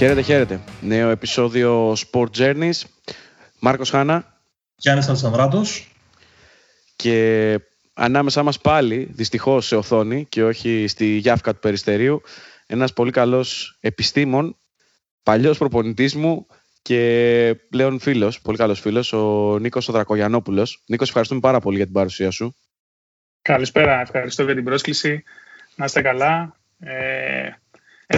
Χαίρετε, χαίρετε. Νέο επεισόδιο Sport Journeys. Μάρκος Χάνα. Γιάννης Αλσανδράτος. Και ανάμεσά μας πάλι, δυστυχώς σε οθόνη και όχι στη Γιάφκα του Περιστερίου, ένας πολύ καλός επιστήμον, παλιός προπονητής μου και πλέον φίλος, πολύ καλός φίλος, ο Νίκος ο Δρακογιανόπουλος. Νίκος, ευχαριστούμε πάρα πολύ για την παρουσία σου. Καλησπέρα, ευχαριστώ για την πρόσκληση. Να είστε καλά. Ε,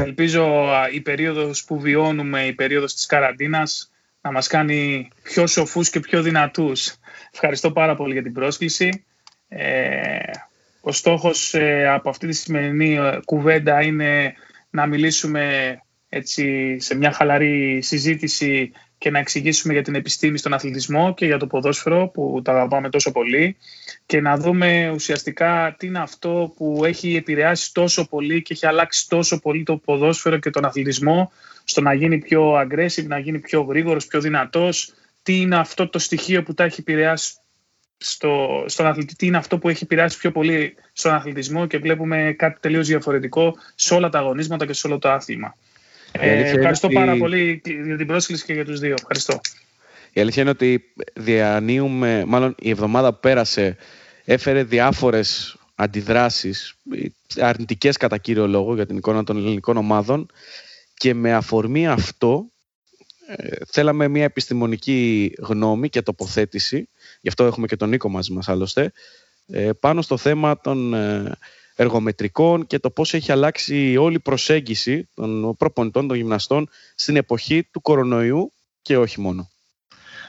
ελπίζω η περίοδος που βιώνουμε, η περίοδος της καραντίνας, να μας κάνει πιο σοφούς και πιο δυνατούς. Ευχαριστώ πάρα πολύ για την πρόσκληση. Ε, ο στόχος ε, από αυτή τη σημερινή ε, κουβέντα είναι να μιλήσουμε έτσι, σε μια χαλαρή συζήτηση και να εξηγήσουμε για την επιστήμη στον αθλητισμό και για το ποδόσφαιρο που τα αγαπάμε τόσο πολύ και να δούμε ουσιαστικά τι είναι αυτό που έχει επηρεάσει τόσο πολύ και έχει αλλάξει τόσο πολύ το ποδόσφαιρο και τον αθλητισμό στο να γίνει πιο aggressive, να γίνει πιο γρήγορος, πιο δυνατός. Τι είναι αυτό το στοιχείο που τα έχει επηρεάσει στο, στον αθλητή, τι είναι αυτό που έχει επηρεάσει πιο πολύ στον αθλητισμό και βλέπουμε κάτι τελείως διαφορετικό σε όλα τα αγωνίσματα και σε όλο το άθλημα. Ε, ευχαριστώ πάρα πολύ για την πρόσκληση και για τους δύο. Ευχαριστώ. Η αλήθεια είναι ότι διανύουμε, μάλλον η εβδομάδα που πέρασε έφερε διάφορες αντιδράσεις, αρνητικές κατά κύριο λόγο για την εικόνα των ελληνικών ομάδων και με αφορμή αυτό ε, θέλαμε μια επιστημονική γνώμη και τοποθέτηση, γι' αυτό έχουμε και τον Νίκο μαζί μας άλλωστε, ε, πάνω στο θέμα των ε, εργομετρικών και το πώς έχει αλλάξει όλη η προσέγγιση των προπονητών, των γυμναστών στην εποχή του κορονοϊού και όχι μόνο.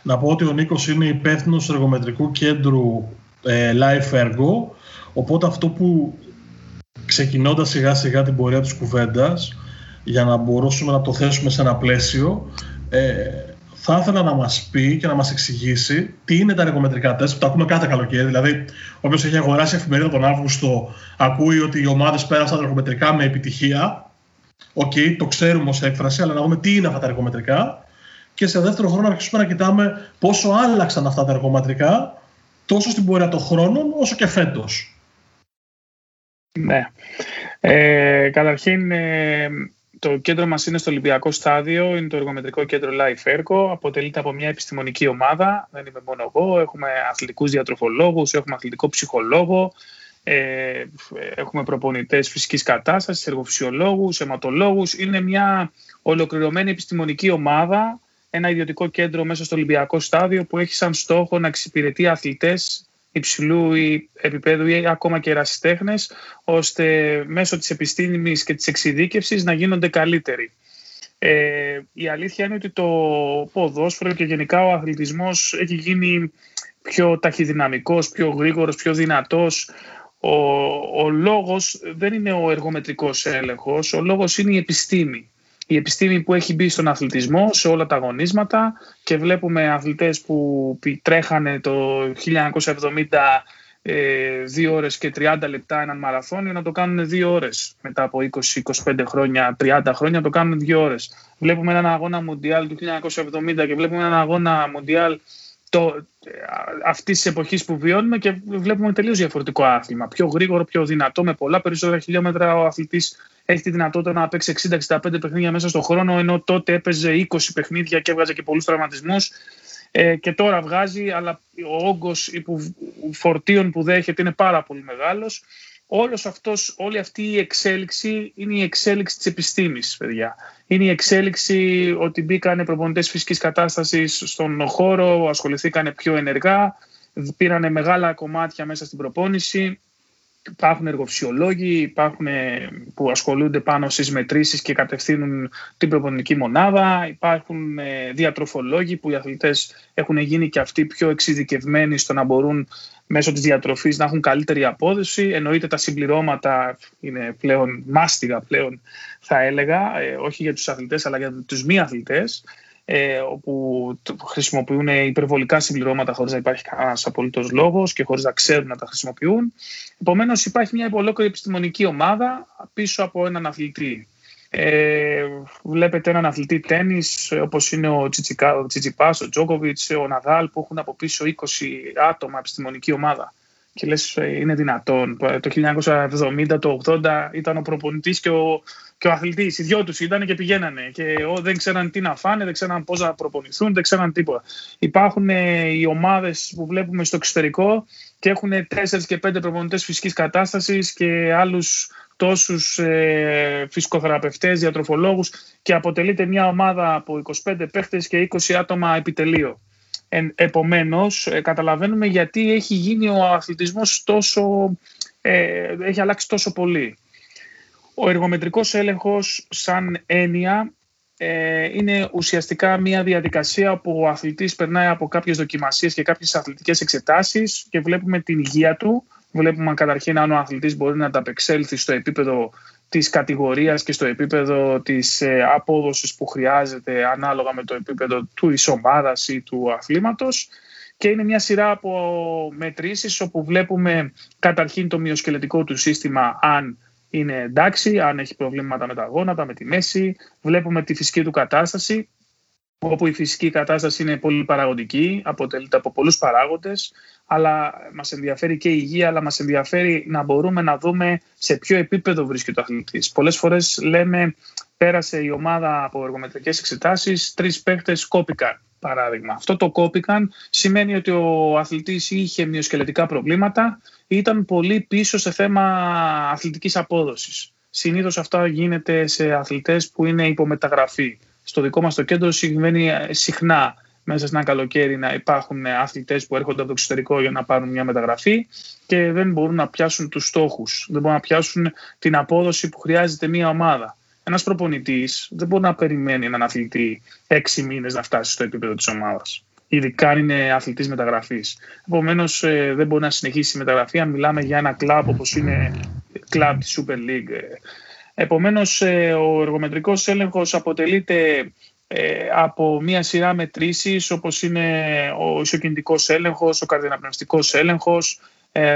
Να πω ότι ο Νίκος είναι υπεύθυνος εργομετρικού κέντρου ε, Life Ergo, οπότε αυτό που ξεκινώντας σιγά σιγά την πορεία της κουβέντας, για να μπορούσαμε να το θέσουμε σε ένα πλαίσιο, ε, θα ήθελα να μας πει και να μας εξηγήσει τι είναι τα εργομετρικά τεστ που τα ακούμε κάθε καλοκαίρι. Δηλαδή, όποιος έχει αγοράσει εφημερίδα τον Αύγουστο, ακούει ότι οι ομάδες πέρασαν τα εργομετρικά με επιτυχία. OK, okay, το ξέρουμε ως έκφραση, αλλά να δούμε τι είναι αυτά τα εργομετρικά. Και σε δεύτερο χρόνο να αρχίσουμε να κοιτάμε πόσο άλλαξαν αυτά τα εργομετρικά τόσο στην πορεία των χρόνων όσο και φέτος. Ναι. Ε, καταρχήν, ε, το κέντρο μας είναι στο Ολυμπιακό Στάδιο, είναι το εργομετρικό κέντρο Life Ergo, αποτελείται από μια επιστημονική ομάδα, δεν είμαι μόνο εγώ, έχουμε αθλητικούς διατροφολόγους, έχουμε αθλητικό ψυχολόγο, ε, έχουμε προπονητές φυσικής κατάστασης, εργοφυσιολόγους, αιματολόγους. Είναι μια ολοκληρωμένη επιστημονική ομάδα, ένα ιδιωτικό κέντρο μέσα στο Ολυμπιακό Στάδιο που έχει σαν στόχο να εξυπηρετεί αθλητές υψηλού επίπεδου ή ακόμα και ερασιτέχνες, ώστε μέσω της επιστήμης και της εξειδίκευσης να γίνονται καλύτεροι. Ε, η αλήθεια είναι ότι το ποδόσφαιρο και γενικά ο αθλητισμός έχει γίνει πιο ταχυδυναμικός, πιο γρήγορος, πιο δυνατός. Ο, ο λόγος δεν είναι ο εργομετρικός έλεγχος, ο λόγος είναι η επιστήμη η επιστήμη που έχει μπει στον αθλητισμό σε όλα τα αγωνίσματα και βλέπουμε αθλητές που τρέχανε το 1970 2 ε, ώρες και 30 λεπτά έναν μαραθώνιο να το κάνουν 2 ώρες μετά από 20-25 χρόνια, 30 χρόνια το κάνουν 2 ώρες. Βλέπουμε έναν αγώνα Μουντιάλ του 1970 και βλέπουμε έναν αγώνα Μουντιάλ το, αυτής της εποχής που βιώνουμε και βλέπουμε τελείως διαφορετικό άθλημα. Πιο γρήγορο, πιο δυνατό, με πολλά περισσότερα χιλιόμετρα ο αθλητής έχει τη δυνατότητα να παίξει 60-65 παιχνίδια μέσα στον χρόνο, ενώ τότε έπαιζε 20 παιχνίδια και έβγαζε και πολλούς τραυματισμούς. Ε, και τώρα βγάζει, αλλά ο όγκος φορτίων που δέχεται είναι πάρα πολύ μεγάλος όλος αυτός, όλη αυτή η εξέλιξη είναι η εξέλιξη της επιστήμης, παιδιά. Είναι η εξέλιξη ότι μπήκαν προπονητές φυσικής κατάστασης στον χώρο, ασχοληθήκαν πιο ενεργά, πήραν μεγάλα κομμάτια μέσα στην προπόνηση, Υπάρχουν εργοφυσιολόγοι, υπάρχουν ε, που ασχολούνται πάνω στις μετρήσεις και κατευθύνουν την προπονητική μονάδα. Υπάρχουν ε, διατροφολόγοι που οι αθλητές έχουν γίνει και αυτοί πιο εξειδικευμένοι στο να μπορούν μέσω της διατροφής να έχουν καλύτερη απόδοση. Εννοείται τα συμπληρώματα είναι πλέον μάστιγα πλέον θα έλεγα, ε, όχι για τους αθλητές αλλά για τους μη αθλητές ε, όπου χρησιμοποιούν υπερβολικά συμπληρώματα χωρίς να υπάρχει κανένας απολύτως λόγος και χωρίς να ξέρουν να τα χρησιμοποιούν. Επομένως υπάρχει μια ολόκληρη επιστημονική ομάδα πίσω από έναν αθλητή. Ε, βλέπετε έναν αθλητή τέννις όπως είναι ο, Τσιτσικα, ο Τσιτσιπάς, ο Τζόκοβιτς, ο Ναδάλ που έχουν από πίσω 20 άτομα επιστημονική ομάδα. Και λες ε, είναι δυνατόν. Το 1970, το 80 ήταν ο προπονητής και ο, και ο αθλητής, οι δυο τους ήταν και πηγαίνανε. Και δεν ξέραν τι να φάνε, δεν ξέραν πώς να προπονηθούν, δεν ξέραν τίποτα. Υπάρχουν ε, οι ομάδες που βλέπουμε στο εξωτερικό και έχουν 4 και 5 προπονητές φυσικής κατάστασης και άλλους τόσους ε, φυσικοθεραπευτές, διατροφολόγους και αποτελείται μια ομάδα από 25 παίχτες και 20 άτομα επιτελείο. Ε, επομένως, καταλαβαίνουμε γιατί έχει γίνει ο αθλητισμός τόσο, ε, έχει αλλάξει τόσο πολύ. Ο εργομετρικός έλεγχος σαν έννοια ε, είναι ουσιαστικά μια διαδικασία όπου ο αθλητής περνάει από κάποιες δοκιμασίες και κάποιες αθλητικές εξετάσεις και βλέπουμε την υγεία του. Βλέπουμε καταρχήν αν ο αθλητής μπορεί να ανταπεξέλθει στο επίπεδο της κατηγορίας και στο επίπεδο της ε, απόδοσης που χρειάζεται ανάλογα με το επίπεδο του ομάδας ή του αθλήματος και είναι μια σειρά από μετρήσεις όπου βλέπουμε καταρχήν το μυοσκελετικό του σύστημα αν είναι εντάξει, αν έχει προβλήματα με τα γόνατα, με τη μέση. Βλέπουμε τη φυσική του κατάσταση, όπου η φυσική κατάσταση είναι πολύ παραγωγική, αποτελείται από πολλούς παράγοντες, αλλά μας ενδιαφέρει και η υγεία, αλλά μας ενδιαφέρει να μπορούμε να δούμε σε ποιο επίπεδο βρίσκεται ο αθλητής. Πολλές φορές λέμε, πέρασε η ομάδα από εργομετρικές εξετάσεις, τρεις παίχτες κόπηκαν παράδειγμα. Αυτό το κόπηκαν σημαίνει ότι ο αθλητής είχε μυοσκελετικά προβλήματα ή ήταν πολύ πίσω σε θέμα αθλητικής απόδοσης. Συνήθως αυτό γίνεται σε αθλητές που είναι υπομεταγραφή. Στο δικό μας το κέντρο συμβαίνει συχνά μέσα σε ένα καλοκαίρι να υπάρχουν αθλητές που έρχονται από το εξωτερικό για να πάρουν μια μεταγραφή και δεν μπορούν να πιάσουν τους στόχους, δεν μπορούν να πιάσουν την απόδοση που χρειάζεται μια ομάδα. Ένας προπονητής δεν μπορεί να περιμένει έναν αθλητή έξι μήνες να φτάσει στο επίπεδο της ομάδας. Ειδικά αν είναι αθλητής μεταγραφής. Επομένως, ε, δεν μπορεί να συνεχίσει η μεταγραφή αν μιλάμε για ένα κλαμπ όπως είναι κλαμπ της Super League. Επομένως, ε, ο εργομετρικός έλεγχος αποτελείται ε, από μία σειρά μετρήσεις όπως είναι ο ισοκινητικός έλεγχος, ο καρδιοναπνευστικός έλεγχος,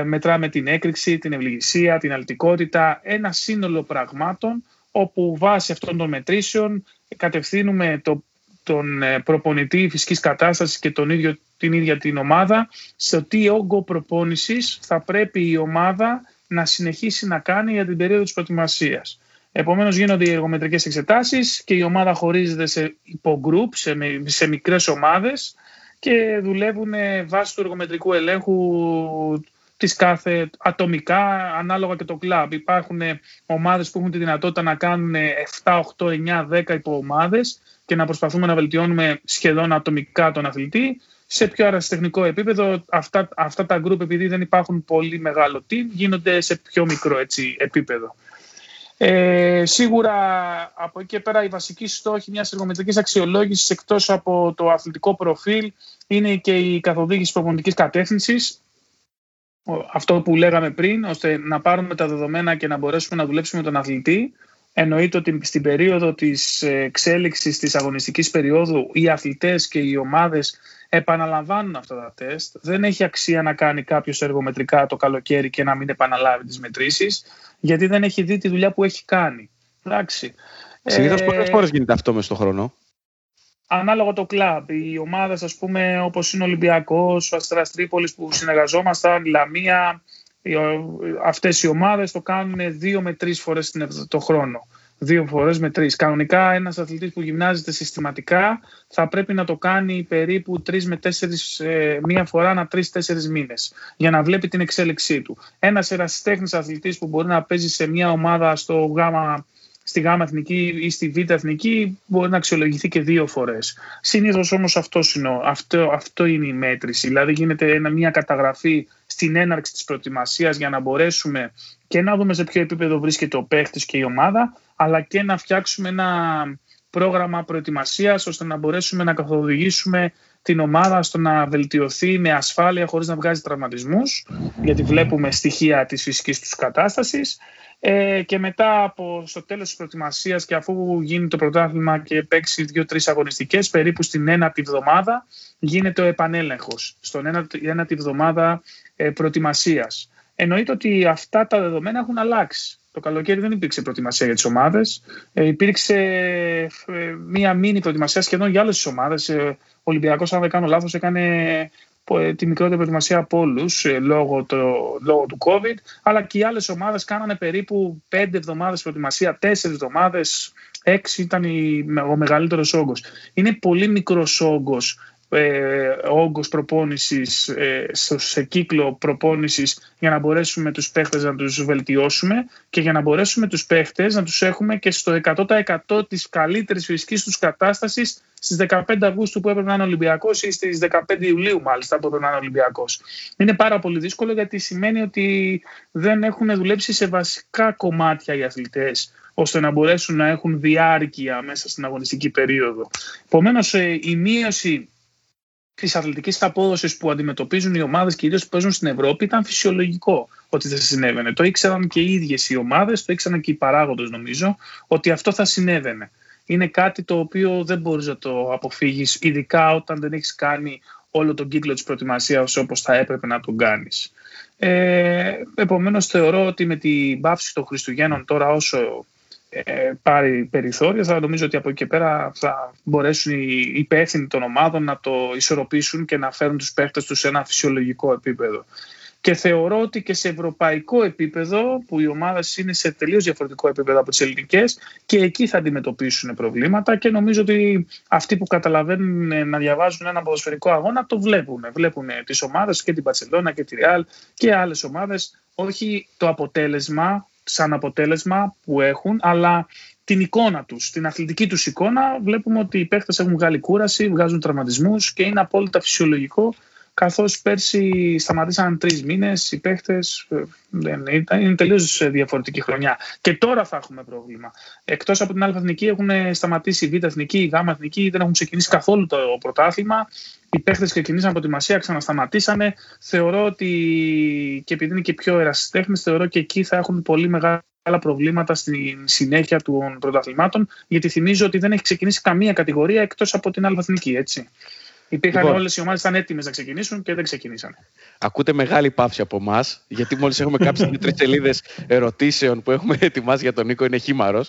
μετράμε την έκρηξη, την ευληγησία, την αλτικότητα, ένα σύνολο πραγμάτων όπου βάσει αυτών των μετρήσεων κατευθύνουμε το, τον ε, προπονητή φυσικής κατάστασης και τον ίδιο, την ίδια την ομάδα σε τι όγκο προπόνησης θα πρέπει η ομάδα να συνεχίσει να κάνει για την περίοδο της προετοιμασίας. Επομένως γίνονται οι εργομετρικές εξετάσεις και η ομάδα χωρίζεται σε υπογκρουπ, σε, σε μικρές ομάδες και δουλεύουν βάσει του εργομετρικού ελέγχου τις κάθε ατομικά ανάλογα και το κλαμπ. Υπάρχουν ομάδες που έχουν τη δυνατότητα να κάνουν 7, 8, 9, 10 υποομάδες και να προσπαθούμε να βελτιώνουμε σχεδόν ατομικά τον αθλητή. Σε πιο αραστεχνικό επίπεδο αυτά, αυτά τα γκρουπ επειδή δεν υπάρχουν πολύ μεγάλο team γίνονται σε πιο μικρό έτσι, επίπεδο. Ε, σίγουρα από εκεί και πέρα η βασική στόχη μιας εργομετρικής αξιολόγησης εκτός από το αθλητικό προφίλ είναι και η καθοδήγηση προπονητικής κατεύθυνσης αυτό που λέγαμε πριν, ώστε να πάρουμε τα δεδομένα και να μπορέσουμε να δουλέψουμε με τον αθλητή. Εννοείται ότι στην περίοδο της εξέλιξης της αγωνιστικής περίοδου οι αθλητές και οι ομάδες επαναλαμβάνουν αυτά τα τεστ. Δεν έχει αξία να κάνει κάποιος εργομετρικά το καλοκαίρι και να μην επαναλάβει τις μετρήσεις, γιατί δεν έχει δει τη δουλειά που έχει κάνει. Εντάξει. Συνήθως ε... πόσες φορές γίνεται αυτό μες στον χρόνο; ανάλογα το κλαμπ. Οι ομάδες, ας πούμε, όπως είναι ο Ολυμπιακός, ο Αστέρα Τρίπολης που συνεργαζόμασταν, η Λαμία, αυτές οι ομάδες το κάνουν δύο με τρεις φορές το χρόνο. Δύο φορές με τρεις. Κανονικά, ένας αθλητής που γυμνάζεται συστηματικά θα πρέπει να το κάνει περίπου τρεις με τέσσερις, ε, μία φορά ανά τρει-τέσσερι μήνες για να βλέπει την εξέλιξή του. Ένας ερασιτέχνης αθλητής που μπορεί να παίζει σε μια ομάδα στο γάμα στη ΓΑΜΑ Εθνική ή στη Β' Εθνική μπορεί να αξιολογηθεί και δύο φορές. Συνήθως όμως αυτός, είναι, αυτό, αυτό είναι η μέτρηση. Δηλαδή γίνεται ένα, μια καταγραφή στην έναρξη της προετοιμασίας για να μπορέσουμε και να δούμε σε ποιο επίπεδο βρίσκεται ο παίχτης και η ομάδα, αλλά και να φτιάξουμε ένα πρόγραμμα προετοιμασίας ώστε να μπορέσουμε να καθοδηγήσουμε την ομάδα στο να βελτιωθεί με ασφάλεια χωρίς να βγάζει τραυματισμούς γιατί βλέπουμε στοιχεία της φυσικής τους κατάστασης ε, και μετά από στο τέλος της προετοιμασίας και αφού γίνει το πρωτάθλημα και παίξει δύο-τρεις αγωνιστικές περίπου στην ένατη εβδομάδα γίνεται ο επανέλεγχος στον ένατη, ένατη εβδομάδα ε, προετοιμασίας. Εννοείται ότι αυτά τα δεδομένα έχουν αλλάξει. Το καλοκαίρι δεν υπήρξε προετοιμασία για τις ομάδες. Ε, υπήρξε ε, μία μήνυ προετοιμασία σχεδόν για όλες τις ομάδες. Ε, ο Ολυμπιακός, αν δεν κάνω λάθος, έκανε ε, τη μικρότερη προετοιμασία από όλους ε, λόγω, λόγω του COVID. Αλλά και οι άλλες ομάδες κάνανε περίπου πέντε εβδομάδες προετοιμασία, τέσσερις εβδομάδες, έξι ήταν ο μεγαλύτερος όγκος. Είναι πολύ μικρός όγκος ε, όγκος προπόνησης ε, σε κύκλο προπόνησης για να μπορέσουμε τους παίχτες να τους βελτιώσουμε και για να μπορέσουμε τους παίχτες να τους έχουμε και στο 100% της καλύτερης φυσικής τους κατάστασης στις 15 Αυγούστου που έπρεπε να είναι Ολυμπιακός ή στις 15 Ιουλίου μάλιστα που έπρεπε να είναι Ολυμπιακός. Είναι πάρα πολύ δύσκολο γιατί σημαίνει ότι δεν έχουν δουλέψει σε βασικά κομμάτια οι αθλητές ώστε να μπορέσουν να έχουν διάρκεια μέσα στην αγωνιστική περίοδο. Επομένως, ε, η μείωση της αθλητικής απόδοσης που αντιμετωπίζουν οι ομάδες, κυρίως που παίζουν στην Ευρώπη, ήταν φυσιολογικό ότι θα συνέβαινε. Το ήξεραν και οι ίδιες οι ομάδες, το ήξεραν και οι παράγοντες, νομίζω, ότι αυτό θα συνέβαινε. Είναι κάτι το οποίο δεν μπορείς να το αποφύγεις, ειδικά όταν δεν έχεις κάνει όλο τον κύκλο της προετοιμασίας όπως θα έπρεπε να τον κάνεις. Ε, Επομένως, θεωρώ ότι με την πάυση των Χριστουγέννων τώρα, όσο ε, πάρει περιθώρια, θα νομίζω ότι από εκεί και πέρα θα μπορέσουν οι υπεύθυνοι των ομάδων να το ισορροπήσουν και να φέρουν τους παίχτες τους σε ένα φυσιολογικό επίπεδο. Και θεωρώ ότι και σε ευρωπαϊκό επίπεδο, που οι ομάδες είναι σε τελείως διαφορετικό επίπεδο από τις ελληνικές, και εκεί θα αντιμετωπίσουν προβλήματα. Και νομίζω ότι αυτοί που καταλαβαίνουν να διαβάζουν ένα ποδοσφαιρικό αγώνα το βλέπουν. Βλέπουν τις ομάδες και την Παρσελώνα και τη Ρεάλ και άλλες ομάδες. Όχι το αποτέλεσμα σαν αποτέλεσμα που έχουν, αλλά την εικόνα τους, την αθλητική τους εικόνα. Βλέπουμε ότι οι παίχτες έχουν βγάλει κούραση, βγάζουν τραυματισμούς και είναι απόλυτα φυσιολογικό καθώς πέρσι σταματήσαν τρεις μήνες, οι παίχτες ε, είναι τελείως διαφορετική χρονιά. Και τώρα θα έχουμε πρόβλημα. Εκτός από την Α' Εθνική έχουν σταματήσει η Β' Εθνική, η Γ' Εθνική, δεν έχουν ξεκινήσει καθόλου το πρωτάθλημα. Οι παίχτες ξεκινήσαν από τη Μασία, ξανασταματήσανε. Θεωρώ ότι και επειδή είναι και πιο ερασιτέχνες, θεωρώ και εκεί θα έχουν πολύ μεγάλα προβλήματα στη συνέχεια των πρωταθλημάτων, γιατί θυμίζω ότι δεν έχει ξεκινήσει καμία κατηγορία εκτός από την Α' Εθνική, έτσι. Υπήρχαν λοιπόν, όλες οι ομάδες ήταν έτοιμες να ξεκινήσουν και δεν ξεκινήσαν. Ακούτε μεγάλη παύση από εμάς, γιατί μόλις έχουμε κάποιες τρεις σελίδες ερωτήσεων που έχουμε ετοιμάσει για τον Νίκο, είναι χήμαρο.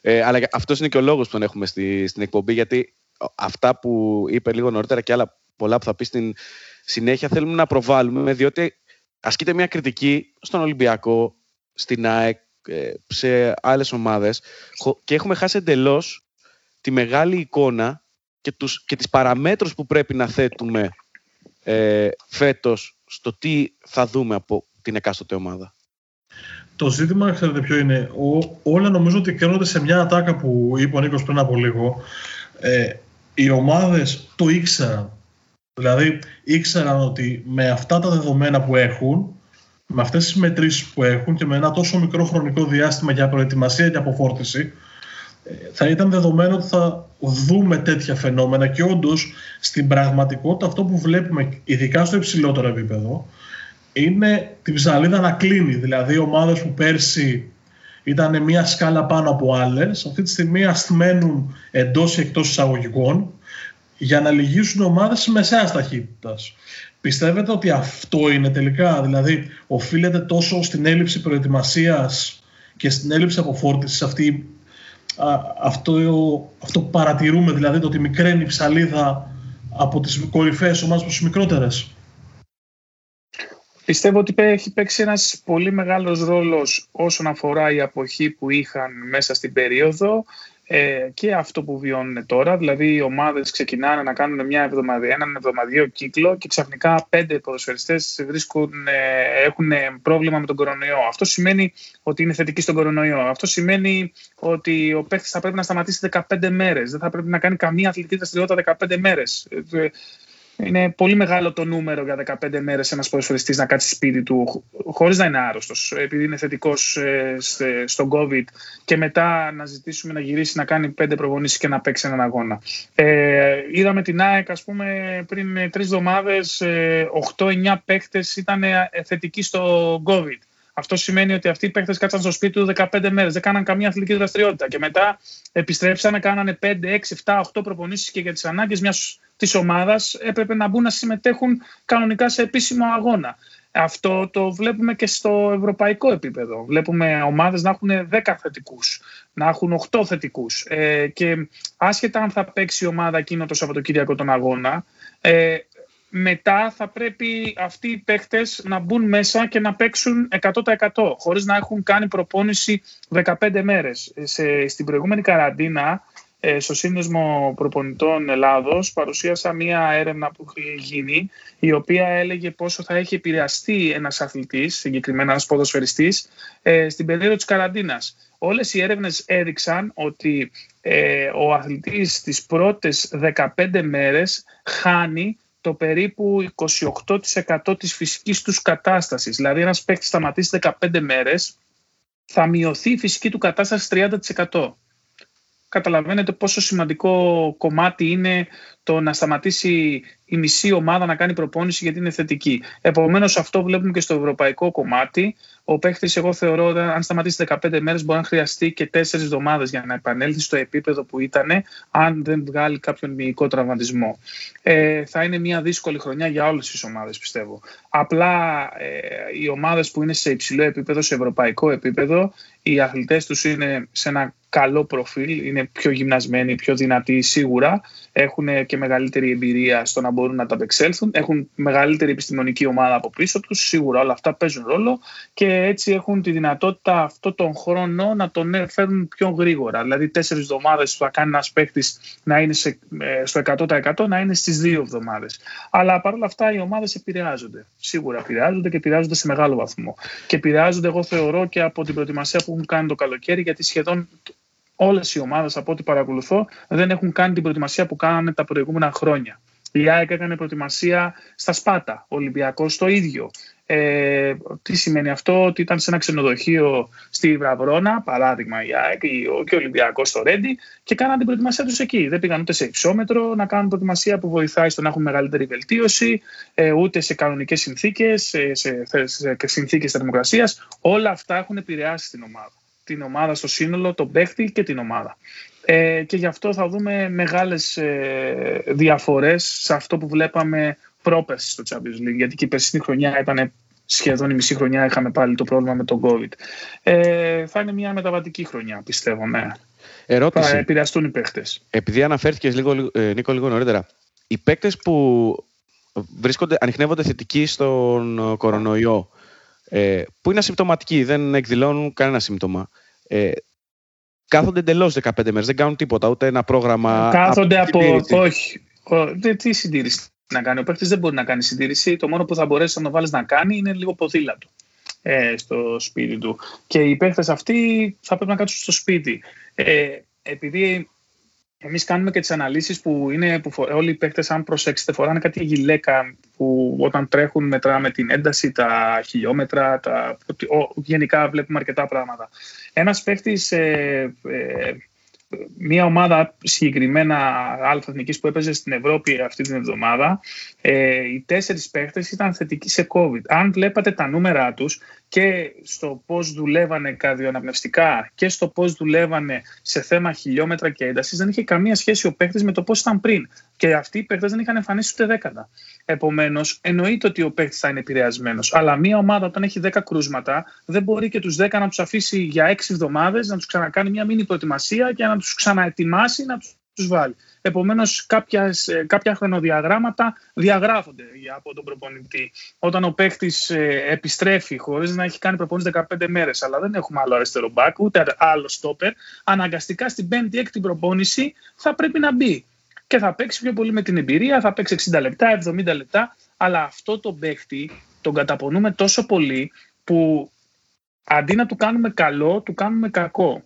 Ε, αλλά αυτός είναι και ο λόγος που τον έχουμε στη, στην εκπομπή, γιατί αυτά που είπε λίγο νωρίτερα και άλλα πολλά που θα πει στην συνέχεια θέλουμε να προβάλλουμε, διότι ασκείται μια κριτική στον Ολυμπιακό, στην ΑΕΚ, ε, σε άλλες ομάδες και έχουμε χάσει εντελώς τη μεγάλη εικόνα και, τους, και τις παραμέτρους που πρέπει να θέτουμε ε, φέτος στο τι θα δούμε από την εκάστοτε ομάδα. Το ζήτημα, ξέρετε ποιο είναι, ο, όλα νομίζω ότι κρίνονται σε μια ατάκα που είπε ο Νίκος πριν από λίγο. Ε, οι ομάδες το ήξεραν. Δηλαδή ήξεραν ότι με αυτά τα δεδομένα που έχουν, με αυτές τις μετρήσεις που έχουν και με ένα τόσο μικρό χρονικό διάστημα για προετοιμασία και αποφόρτιση, θα ήταν δεδομένο ότι θα δούμε τέτοια φαινόμενα και όντως στην πραγματικότητα αυτό που βλέπουμε ειδικά στο υψηλότερο επίπεδο είναι την ψαλίδα να κλείνει. Δηλαδή ομάδες που πέρσι ήταν μια σκάλα πάνω από άλλες αυτή τη στιγμή ασθμένουν εντός ή εκτός εισαγωγικών για να λυγίσουν ομάδες μεσαίας ταχύτητας. Πιστεύετε ότι αυτό είναι τελικά, δηλαδή οφείλεται τόσο στην έλλειψη προετοιμασίας και στην έλλειψη αποφόρτησης αυτή αυτό, αυτό που παρατηρούμε, δηλαδή το ότι μικραίνει η ψαλίδα από τις κορυφαίες ομάδες προς τις μικρότερες. Πιστεύω ότι έχει παίξει ένας πολύ μεγάλος ρόλος όσον αφορά η αποχή που είχαν μέσα στην περίοδο ε, και αυτό που βιώνουν τώρα. Δηλαδή, οι ομάδες ξεκινάνε να κάνουν μια εβδομαδία, έναν εβδομαδιαίο κύκλο και ξαφνικά πέντε ποδοσφαιριστές ε, έχουν πρόβλημα με τον κορονοϊό. Αυτό σημαίνει ότι είναι θετικοί στον κορονοϊό. Αυτό σημαίνει ότι ο παίχτη θα πρέπει να σταματήσει 15 μέρες. Δεν θα πρέπει να κάνει καμία αθλητική δραστηριότητα 15 μέρες. Ε, είναι πολύ μεγάλο το νούμερο για 15 μέρες ένας ποδοσφαιριστής να κάτσει σπίτι του χωρίς να είναι άρρωστος, επειδή είναι θετικός ε, στον COVID και μετά να ζητήσουμε να γυρίσει να κάνει πέντε προπονήσεις και να παίξει έναν αγώνα. Ε, είδαμε την ΑΕΚ, ας πούμε, πριν τρεις εβδομάδες, 8-9 παίχτε ήταν θετικοί στο COVID. Αυτό σημαίνει ότι αυτοί οι παίχτε κάτσαν στο σπίτι του 15 μέρες, δεν κάναν καμία αθλητική δραστηριότητα. Και μετά επιστρέψανε, κάνανε 5, 6, 7, 8 προπονήσεις και για τις ανάγκες μιας της ομάδας έπρεπε να μπουν να συμμετέχουν κανονικά σε επίσημο αγώνα. Αυτό το βλέπουμε και στο ευρωπαϊκό επίπεδο. Βλέπουμε ομάδες να έχουν 10 θετικούς, να έχουν 8 θετικούς. Ε, και άσχετα αν θα παίξει η ομάδα εκείνο το Σαββατοκύριακο τον αγώνα, ε, μετά θα πρέπει αυτοί οι παίκτες να μπουν μέσα και να παίξουν 100% χωρίς να έχουν κάνει προπόνηση 15 μέρες. Σε, στην προηγούμενη καραντίνα ε, στο Σύνδεσμο Προπονητών Ελλάδος παρουσίασα μία έρευνα που έχει γίνει η οποία έλεγε πόσο θα έχει επηρεαστεί ένας αθλητής, συγκεκριμένα ένας ποδοσφαιριστής, ε, στην περίοδο της καραντίνας. Όλες οι έρευνες έδειξαν ότι ε, ο αθλητής τις πρώτες 15 μέρες χάνει το περίπου 28% της φυσικής τους κατάστασης. Δηλαδή ένας παίκτης σταματήσει 15 μέρες θα μειωθεί η φυσική του κατάσταση 30% καταλαβαίνετε πόσο σημαντικό κομμάτι είναι το να σταματήσει η μισή ομάδα να κάνει προπόνηση γιατί είναι θετική. Επομένως, αυτό βλέπουμε και στο ευρωπαϊκό κομμάτι. Ο παίχτη, εγώ θεωρώ, ότι αν σταματήσει 15 μέρες, μπορεί να χρειαστεί και 4 εβδομάδες για να επανέλθει στο επίπεδο που ήταν, αν δεν βγάλει κάποιον μυϊκό τραυματισμό. Ε, θα είναι μια δύσκολη χρονιά για όλες τις ομάδες, πιστεύω. Απλά ε, οι ομάδες που είναι σε υψηλό επίπεδο, σε ευρωπαϊκό επίπεδο, οι αθλητές τους είναι σε ένα καλό προφίλ, είναι πιο γυμνασμένοι, πιο δυνατοί σίγουρα, έχουν και μεγαλύτερη εμπειρία στο να μπορούν να τα απεξέλθουν, έχουν μεγαλύτερη επιστημονική ομάδα από πίσω τους, σίγουρα όλα αυτά παίζουν ρόλο και έτσι έχουν τη δυνατότητα αυτό τον χρόνο να τον φέρουν πιο γρήγορα. Δηλαδή τέσσερις εβδομάδες που θα κάνει ένας παίκτης να είναι σε, ε, στο 100% να είναι στις δύο εβδομάδες. Αλλά παρόλα αυτά οι ομάδες επηρεάζονται. Σίγουρα επηρεάζονται και επηρεάζονται σε μεγάλο βαθμό. Και επηρεάζονται, εγώ θεωρώ, και από την προετοιμασία που έχουν κάνει το καλοκαίρι, γιατί σχεδόν όλες οι ομάδες από ό,τι παρακολουθώ δεν έχουν κάνει την προετοιμασία που κάνανε τα προηγούμενα χρόνια. Η ΑΕΚ έκανε προετοιμασία στα Σπάτα, ο Ολυμπιακός το ίδιο. Ε, τι σημαίνει αυτό, ότι ήταν σε ένα ξενοδοχείο στη Βραβρώνα, παράδειγμα η ΑΕΚ και ο Ολυμπιακός στο Ρέντι και κάναν την προετοιμασία τους εκεί. Δεν πήγαν ούτε σε υψόμετρο να κάνουν προετοιμασία που βοηθάει στο να έχουν μεγαλύτερη βελτίωση, ε, ούτε σε κανονικές συνθήκες, σε, σε, σε, σε συνθήκες θερμοκρασίας. Όλα αυτά έχουν επηρεάσει την ομάδα την ομάδα στο σύνολο, τον παίχτη και την ομάδα. Ε, και γι' αυτό θα δούμε μεγάλες ε, διαφορές σε αυτό που βλέπαμε πρόπερση στο Champions League, γιατί και η περσινή χρονιά ήταν σχεδόν η μισή χρονιά είχαμε πάλι το πρόβλημα με τον COVID. Ε, θα είναι μια μεταβατική χρονιά, πιστεύω, ναι. Ερώτηση. Θα επηρεαστούν οι παίχτες. Επειδή αναφέρθηκες λίγο, ε, Νίκο λίγο νωρίτερα, οι παίκτες που βρίσκονται, ανοιχνεύονται θετικοί στον κορονοϊό, ε, που είναι ασυμπτωματικοί, δεν εκδηλώνουν κανένα σύμπτωμα. Ε, κάθονται εντελώς 15 μέρες, δεν κάνουν τίποτα, ούτε ένα πρόγραμμα. Κάθονται από. Όχι. Τι συντήρηση να κάνει; Ο παίκτης δεν μπορεί να κάνει συντήρηση. Το μόνο που θα μπορέσει να το βάλεις να κάνει είναι λίγο ποδήλατο ε, στο σπίτι του. Και οι παίκτες αυτοί θα πρέπει να κάτσουν στο σπίτι. Ε, επειδή Εμείς κάνουμε και τις αναλύσεις που είναι που όλοι οι παίκτες, αν προσέξετε, φοράνε κάτι γυλαίκα που όταν τρέχουν μετράμε την ένταση, τα χιλιόμετρα, τα, γενικά βλέπουμε αρκετά πράγματα. Ένας παίκτης ε, ε, μια ομάδα συγκεκριμένα αλφα-εθνικής που έπαιζε στην Ευρώπη αυτή την εβδομάδα, ε, οι τέσσερις παίχτες ήταν θετικοί σε COVID. Αν βλέπατε τα νούμερα τους και στο πώς δουλεύανε καρδιοαναπνευστικά και στο πώς δουλεύανε σε θέμα χιλιόμετρα και έντασης, δεν είχε καμία σχέση ο παίχτης με το πώς ήταν πριν. Και αυτοί οι παίχτες δεν είχαν εμφανίσει ούτε δέκατα. Επομένως, εννοείται ότι ο παίχτης θα είναι επηρεασμένος. Αλλά μια ομάδα, όταν έχει 10 κρούσματα, δεν μπορεί και τους 10 να τους αφήσει για 6 εβδομάδες, να τους ξανακάνει μια μήνυ προετοιμασία και να τους ξαναετοιμάσει να τους βάλει. Επομένως, κάποια χρονοδιαγράμματα διαγράφονται από τον προπονητή. Όταν ο παίχτη ε, επιστρέφει χωρίς να έχει κάνει προπόνηση 15 μέρες, αλλά δεν έχουμε άλλο αριστερό μπακ, ούτε άλλο στόπερ, αναγκαστικά στην 5η-6η προπόνηση θα πρέπει να μπει και θα παίξει πιο πολύ με την εμπειρία, θα παίξει 60 λεπτά, 70 λεπτά, αλλά αυτό το παίχτη τον καταπονούμε τόσο πολύ που αντί να του κάνουμε καλό, του κάνουμε κακό.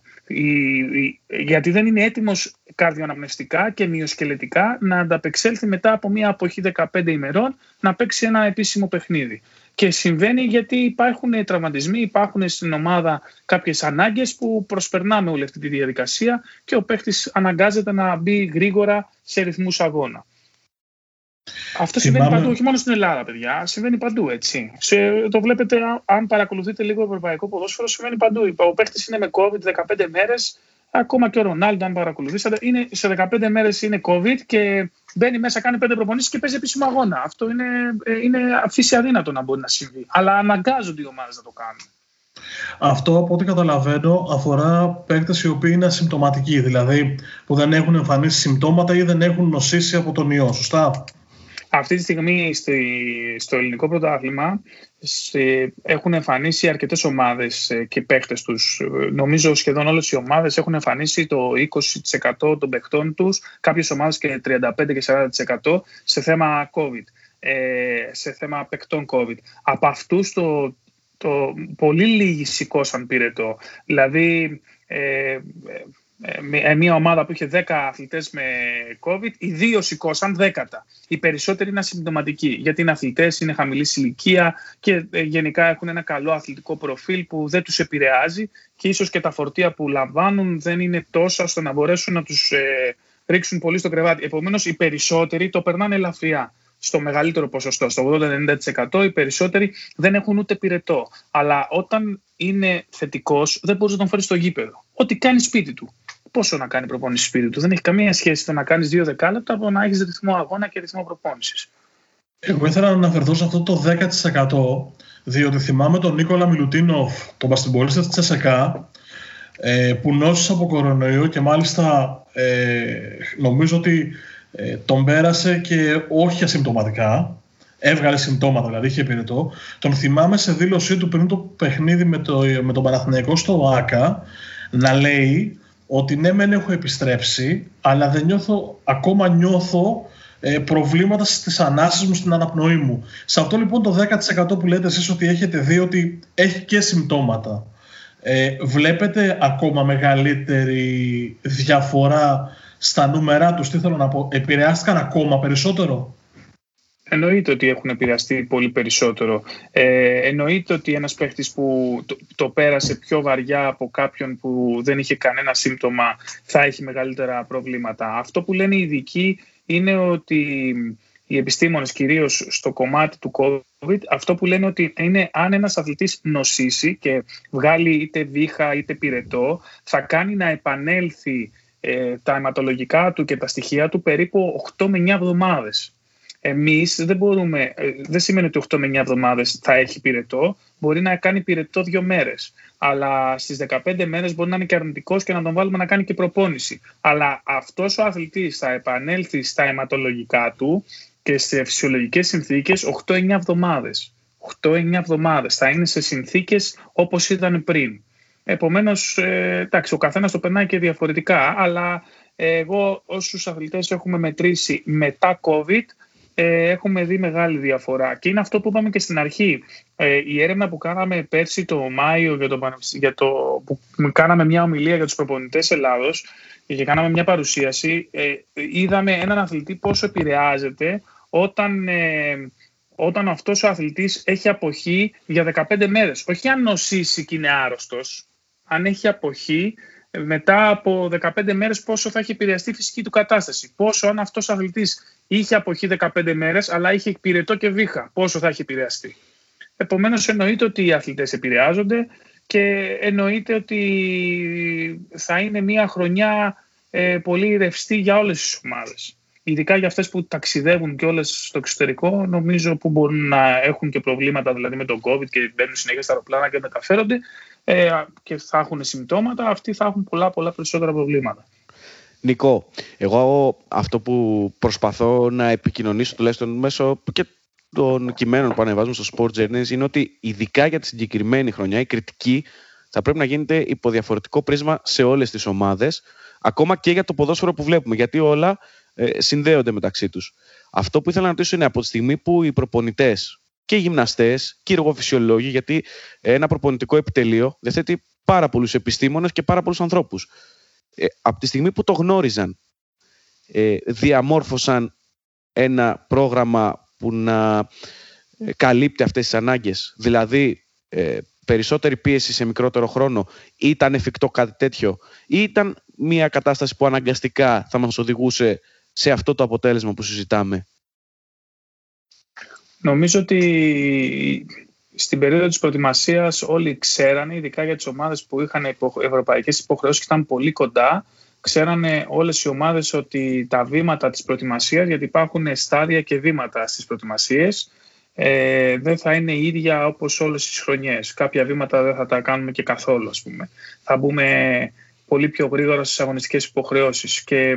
Γιατί δεν είναι έτοιμος καρδιοαναπνευστικά και μειοσκελετικά να ανταπεξέλθει μετά από μια αποχή 15 ημερών να παίξει ένα επίσημο παιχνίδι. Και συμβαίνει γιατί υπάρχουν τραυματισμοί, υπάρχουν στην ομάδα κάποιες ανάγκες που προσπερνάμε όλη αυτή τη διαδικασία και ο παίχτης αναγκάζεται να μπει γρήγορα σε ρυθμούς αγώνα. Αυτό συμβαίνει παντού, όχι μόνο στην Ελλάδα, παιδιά. Συμβαίνει παντού, έτσι. Σε, το βλέπετε, αν παρακολουθείτε λίγο ευρωπαϊκό ποδόσφαιρο, συμβαίνει παντού. Ο παίχτη είναι με COVID 15 μέρες, ακόμα και ο Ρονάλντο, αν παρακολουθήσατε, είναι, σε 15 μέρες είναι COVID και μπαίνει μέσα, κάνει πέντε προπονήσεις και παίζει επίσημο αγώνα. Αυτό είναι, ε, είναι φύση αδύνατο να μπορεί να συμβεί. Αλλά αναγκάζονται οι ομάδες να το κάνουν. Αυτό από ό,τι καταλαβαίνω αφορά παίκτες οι οποίοι είναι ασυμπτωματικοί, δηλαδή που δεν έχουν εμφανίσει συμπτώματα ή δεν έχουν νοσήσει από τον ιό, σωστά; Αυτή τη στιγμή στο ελληνικό πρωτάθλημα έχουν εμφανίσει αρκετές ομάδες ε, και παίχτες τους. Νομίζω σχεδόν όλες οι ομάδες έχουν εμφανίσει το 20% των παιχτών τους, κάποιες ομάδες και 35% και 40% σε θέμα COVID, ε, σε θέμα παιχτών COVID. Από αυτούς το, το πολύ λίγοι σηκώσαν πυρετό. Δηλαδή ε, ε, μια ομάδα που είχε 10 αθλητές με COVID, οι δύο σηκώσαν δέκατα. Οι περισσότεροι είναι ασυμπτωματικοί, γιατί είναι αθλητές, είναι χαμηλή ηλικία και ε, γενικά έχουν ένα καλό αθλητικό προφίλ που δεν τους επηρεάζει και ίσως και τα φορτία που λαμβάνουν δεν είναι τόσα ώστε να μπορέσουν να τους ε, ρίξουν πολύ στο κρεβάτι. Επομένως, οι περισσότεροι το περνάνε ελαφριά στο μεγαλύτερο ποσοστό, στο 80-90% οι περισσότεροι δεν έχουν ούτε πυρετό. Αλλά όταν είναι θετικός, δεν μπορείς να τον φέρεις στο γήπεδο. Ό,τι κάνει σπίτι του. Πόσο να κάνει προπόνηση σπίτι του. Δεν έχει καμία σχέση το να κάνεις δύο δεκάλεπτα από να έχεις ρυθμό αγώνα και ρυθμό προπόνησης. Εγώ ήθελα να αναφερθώ σε αυτό το 10% διότι θυμάμαι τον Νίκολα Μιλουτίνοφ, τον παστιμπολίστα της Τσεσεκά, ε, που νόσησε από κορονοϊό και μάλιστα ε, νομίζω ότι ε, τον πέρασε και όχι ασυμπτωματικά. Έβγαλε συμπτώματα, δηλαδή είχε πυρετό. Τον θυμάμαι σε δήλωσή του πριν το παιχνίδι με, το, με τον Παναθηναϊκό στο ΆΚΑ να λέει ότι ναι μεν έχω επιστρέψει αλλά δεν νιώθω, ακόμα νιώθω ε, προβλήματα στις ανάσες μου, στην αναπνοή μου. Σε αυτό λοιπόν το 10% που λέτε εσείς ότι έχετε δει ότι έχει και συμπτώματα. Ε, βλέπετε ακόμα μεγαλύτερη διαφορά στα νούμερά τους, τι θέλω να πω, επηρεάστηκαν ακόμα περισσότερο; Εννοείται ότι έχουν επηρεαστεί πολύ περισσότερο. Ε, εννοείται ότι ένας παίχτης που το, πέρασε πιο βαριά από κάποιον που δεν είχε κανένα σύμπτωμα θα έχει μεγαλύτερα προβλήματα. Αυτό που λένε οι ειδικοί είναι ότι οι επιστήμονες κυρίως στο κομμάτι του COVID αυτό που λένε ότι είναι αν ένας αθλητής νοσήσει και βγάλει είτε βήχα είτε πυρετό θα κάνει να επανέλθει ε, τα αιματολογικά του και τα στοιχεία του περίπου 8 με 9 εβδομάδες. Εμείς δεν μπορούμε, ε, δεν σημαίνει ότι 8 με 9 εβδομάδες θα έχει πυρετό, μπορεί να κάνει πυρετό δύο μέρες. Αλλά στις 15 μέρες μπορεί να είναι και αρνητικός και να τον βάλουμε να κάνει και προπόνηση. Αλλά αυτός ο αθλητής θα επανέλθει στα αιματολογικά του και σε φυσιολογικές συνθήκες 8-9 εβδομάδες. 8-9 εβδομάδες θα είναι σε συνθήκες όπως ήταν πριν. Επομένως, ε, εντάξει, ο καθένας το περνάει και διαφορετικά, αλλά εγώ όσους αθλητές έχουμε μετρήσει μετά COVID, ε, έχουμε δει μεγάλη διαφορά. Και είναι αυτό που είπαμε και στην αρχή. Ε, η έρευνα που κάναμε πέρσι το Μάιο για το, για το, που κάναμε μια ομιλία για τους προπονητές Ελλάδος και κάναμε μια παρουσίαση, ε, είδαμε έναν αθλητή πόσο επηρεάζεται όταν, ε, όταν αυτός ο αθλητής έχει αποχή για 15 μέρες. Όχι αν νοσήσει και είναι άρρωστος, αν έχει αποχή μετά από 15 μέρες πόσο θα έχει επηρεαστεί η φυσική του κατάσταση. Πόσο αν αυτός ο αθλητής είχε αποχή 15 μέρες αλλά είχε πυρετό και βήχα, πόσο θα έχει επηρεαστεί. Επομένως εννοείται ότι οι αθλητές επηρεάζονται και εννοείται ότι θα είναι μια χρονιά ε, πολύ ρευστή για όλες τις ομάδες. Ειδικά για αυτές που ταξιδεύουν και όλες στο εξωτερικό, νομίζω που μπορούν να έχουν και προβλήματα δηλαδή με τον COVID και μπαίνουν συνέχεια στα αεροπλάνα και μεταφέρονται, ε, και θα έχουν συμπτώματα, αυτοί θα έχουν πολλά πολλά περισσότερα προβλήματα. Νικό, εγώ αυτό που προσπαθώ να επικοινωνήσω τουλάχιστον μέσω και των κειμένων που ανεβάζουμε στο Sport Journeys είναι ότι ειδικά για τη συγκεκριμένη χρονιά η κριτική θα πρέπει να γίνεται υπό διαφορετικό πρίσμα σε όλες τις ομάδες ακόμα και για το ποδόσφαιρο που βλέπουμε γιατί όλα ε, συνδέονται μεταξύ τους. Αυτό που ήθελα να ρωτήσω είναι από τη στιγμή που οι προπονητές και γυμναστές και εργοφυσιολόγοι, γιατί ένα προπονητικό επιτελείο διαθέτει πάρα πολλούς επιστήμονες και πάρα πολλούς ανθρώπους. Ε, από τη στιγμή που το γνώριζαν, ε, διαμόρφωσαν ένα πρόγραμμα που να ε, καλύπτει αυτές τις ανάγκες. Δηλαδή, ε, περισσότερη πίεση σε μικρότερο χρόνο. Ήταν εφικτό κάτι τέτοιο ή ήταν μια κατάσταση που αναγκαστικά θα μας οδηγούσε σε αυτό το αποτέλεσμα που συζητάμε; Νομίζω ότι στην περίοδο της προετοιμασίας όλοι ξέρανε, ειδικά για τις ομάδες που είχαν ευρωπαϊκές υποχρεώσεις και ήταν πολύ κοντά, ξέρανε όλες οι ομάδες ότι τα βήματα της προετοιμασίας, γιατί υπάρχουν στάδια και βήματα στις προετοιμασίες, ε, δεν θα είναι ίδια όπως όλες τις χρονιές. Κάποια βήματα δεν θα τα κάνουμε και καθόλου, ας πούμε. Θα μπούμε πολύ πιο γρήγορα στις αγωνιστικές υποχρεώσεις και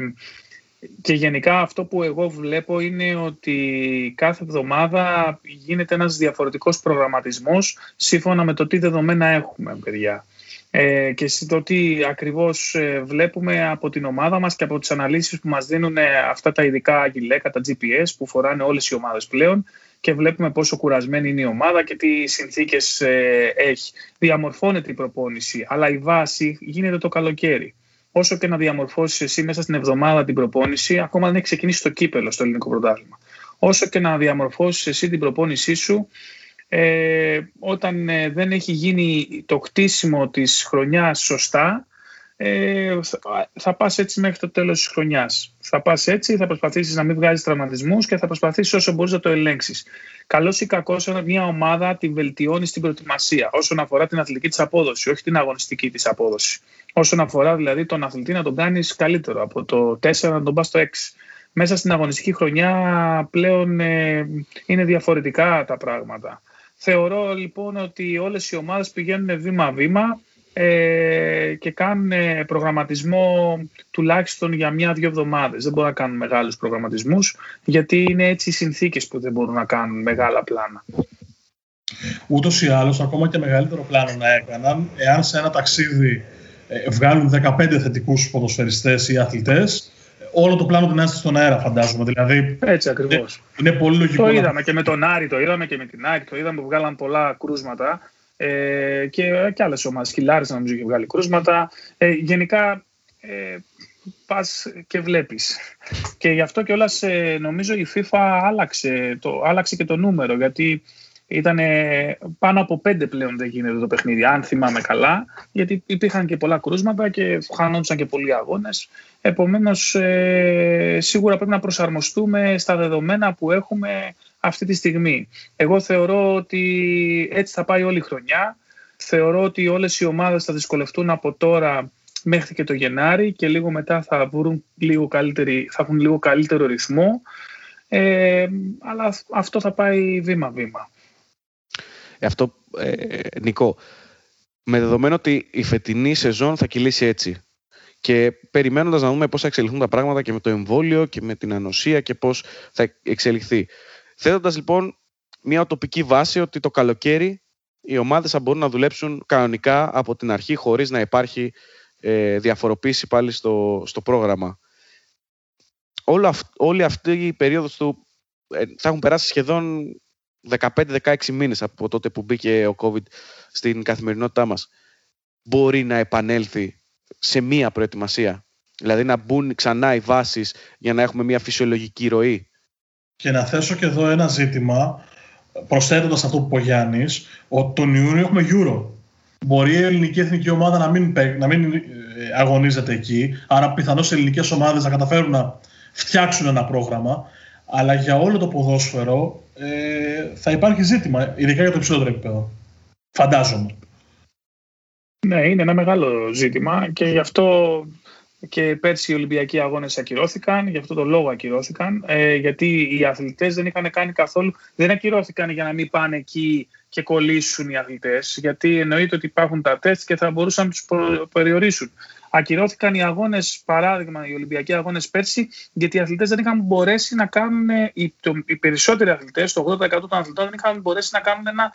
και γενικά αυτό που εγώ βλέπω είναι ότι κάθε εβδομάδα γίνεται ένας διαφορετικός προγραμματισμός σύμφωνα με το τι δεδομένα έχουμε, παιδιά. Ε, και το τι ακριβώς ε, βλέπουμε από την ομάδα μας και από τις αναλύσεις που μας δίνουν ε, αυτά τα ειδικά γυλαίκα, τα GPS που φοράνε όλες οι ομάδες πλέον και βλέπουμε πόσο κουρασμένη είναι η ομάδα και τι συνθήκες ε, έχει. Διαμορφώνεται η προπόνηση, αλλά η βάση γίνεται το καλοκαίρι όσο και να διαμορφώσεις εσύ μέσα στην εβδομάδα την προπόνηση, ακόμα δεν έχει ξεκινήσει το κύπελο στο ελληνικό πρωτάθλημα. Όσο και να διαμορφώσεις εσύ την προπόνησή σου, ε, όταν ε, δεν έχει γίνει το κτίσιμο της χρονιάς σωστά, ε, θα πας έτσι μέχρι το τέλος της χρονιάς. Θα πας έτσι, θα προσπαθήσεις να μην βγάζεις τραυματισμούς και θα προσπαθήσεις όσο μπορείς να το ελέγξεις. Καλώς ή κακώς μια ομάδα τη βελτιώνει στην προετοιμασία όσον αφορά την αθλητική της απόδοση, όχι την αγωνιστική της απόδοση. Όσον αφορά δηλαδή τον αθλητή να τον κάνεις καλύτερο, από το 4 να τον πας στο 6. Μέσα στην αγωνιστική χρονιά πλέον ε, είναι διαφορετικά τα πράγματα. Θεωρώ λοιπόν ότι όλες οι ομάδες πηγαίνουν βήμα-βήμα ε, και κάνουν προγραμματισμό τουλάχιστον για μία-δύο εβδομάδες. Δεν μπορούν να κάνουν μεγάλους προγραμματισμούς γιατί είναι έτσι οι συνθήκες που δεν μπορούν να κάνουν μεγάλα πλάνα. Ούτως ή άλλως, ακόμα και μεγαλύτερο πλάνο να έκαναν, εάν σε ένα ταξίδι ε, βγάλουν 15 θετικούς ποδοσφαιριστές ή αθλητές, όλο το πλάνο του στον αέρα, φαντάζομαι. Δηλαδή, Έτσι ακριβώς. Είναι, είναι, πολύ λογικό. Το είδαμε και με τον Άρη, το είδαμε και με την Άκη, το είδαμε που βγάλαν πολλά κρούσματα ε, και, και άλλες ομάδες. Χιλάρη, νομίζω, έχει βγάλει κρούσματα. Ε, γενικά, ε, πας και βλέπεις. Και γι' αυτό κιόλας ε, νομίζω η FIFA άλλαξε, το, άλλαξε και το νούμερο. Γιατί ήταν πάνω από πέντε πλέον δεν γίνεται το παιχνίδι, αν θυμάμαι καλά, γιατί υπήρχαν και πολλά κρούσματα και χάνονταν και πολλοί αγώνες. Επομένως, ε, σίγουρα πρέπει να προσαρμοστούμε στα δεδομένα που έχουμε αυτή τη στιγμή. Εγώ θεωρώ ότι έτσι θα πάει όλη η χρονιά. Θεωρώ ότι όλες οι ομάδες θα δυσκολευτούν από τώρα μέχρι και το Γενάρη και λίγο μετά θα, βρουν λίγο θα έχουν λίγο καλύτερο ρυθμό. Ε, αλλά αυτό θα πάει βήμα-βήμα. Ε, αυτό, ε, Νικό, με δεδομένο ότι η φετινή σεζόν θα κυλήσει έτσι και περιμένοντας να δούμε πώς θα εξελιχθούν τα πράγματα και με το εμβόλιο και με την ανοσία και πώς θα εξελιχθεί. Θέτοντας λοιπόν μια τοπική βάση ότι το καλοκαίρι οι ομάδες θα μπορούν να δουλέψουν κανονικά από την αρχή χωρίς να υπάρχει ε, διαφοροποίηση πάλι στο, στο πρόγραμμα. Όλο, όλη αυτή η περίοδος του ε, θα έχουν περάσει σχεδόν 15-16 μήνες από τότε που μπήκε ο COVID στην καθημερινότητά μας. Μπορεί να επανέλθει σε μία προετοιμασία. Δηλαδή να μπουν ξανά οι βάσεις για να έχουμε μία φυσιολογική ροή. Και να θέσω και εδώ ένα ζήτημα, προσθέτοντας αυτό που είπε ο Γιάννης, ότι τον Ιούνιο έχουμε Euro. Μπορεί η ελληνική εθνική ομάδα να μην, να μην ε, αγωνίζεται εκεί, άρα πιθανώς οι ελληνικές ομάδες να καταφέρουν να φτιάξουν ένα πρόγραμμα, αλλά για όλο το ποδόσφαιρο ε, θα υπάρχει ζήτημα, ειδικά για το υψηλότερο επίπεδο. Φαντάζομαι. Ναι, είναι ένα μεγάλο ζήτημα και γι' αυτό και πέρσι οι Ολυμπιακοί Αγώνες ακυρώθηκαν, γι' αυτό το λόγο ακυρώθηκαν, ε, γιατί οι αθλητές δεν είχαν κάνει καθόλου, δεν ακυρώθηκαν για να μην πάνε εκεί και κολλήσουν οι αθλητές, γιατί εννοείται ότι υπάρχουν τα τεστ και θα μπορούσαν να τους περιορίσουν. Ακυρώθηκαν οι αγώνες, παράδειγμα, οι Ολυμπιακοί αγώνες πέρσι, γιατί οι αθλητές δεν είχαν μπορέσει να κάνουν, οι, το, οι περισσότεροι αθλητές, το 80% των αθλητών δεν είχαν μπορέσει να κάνουν ένα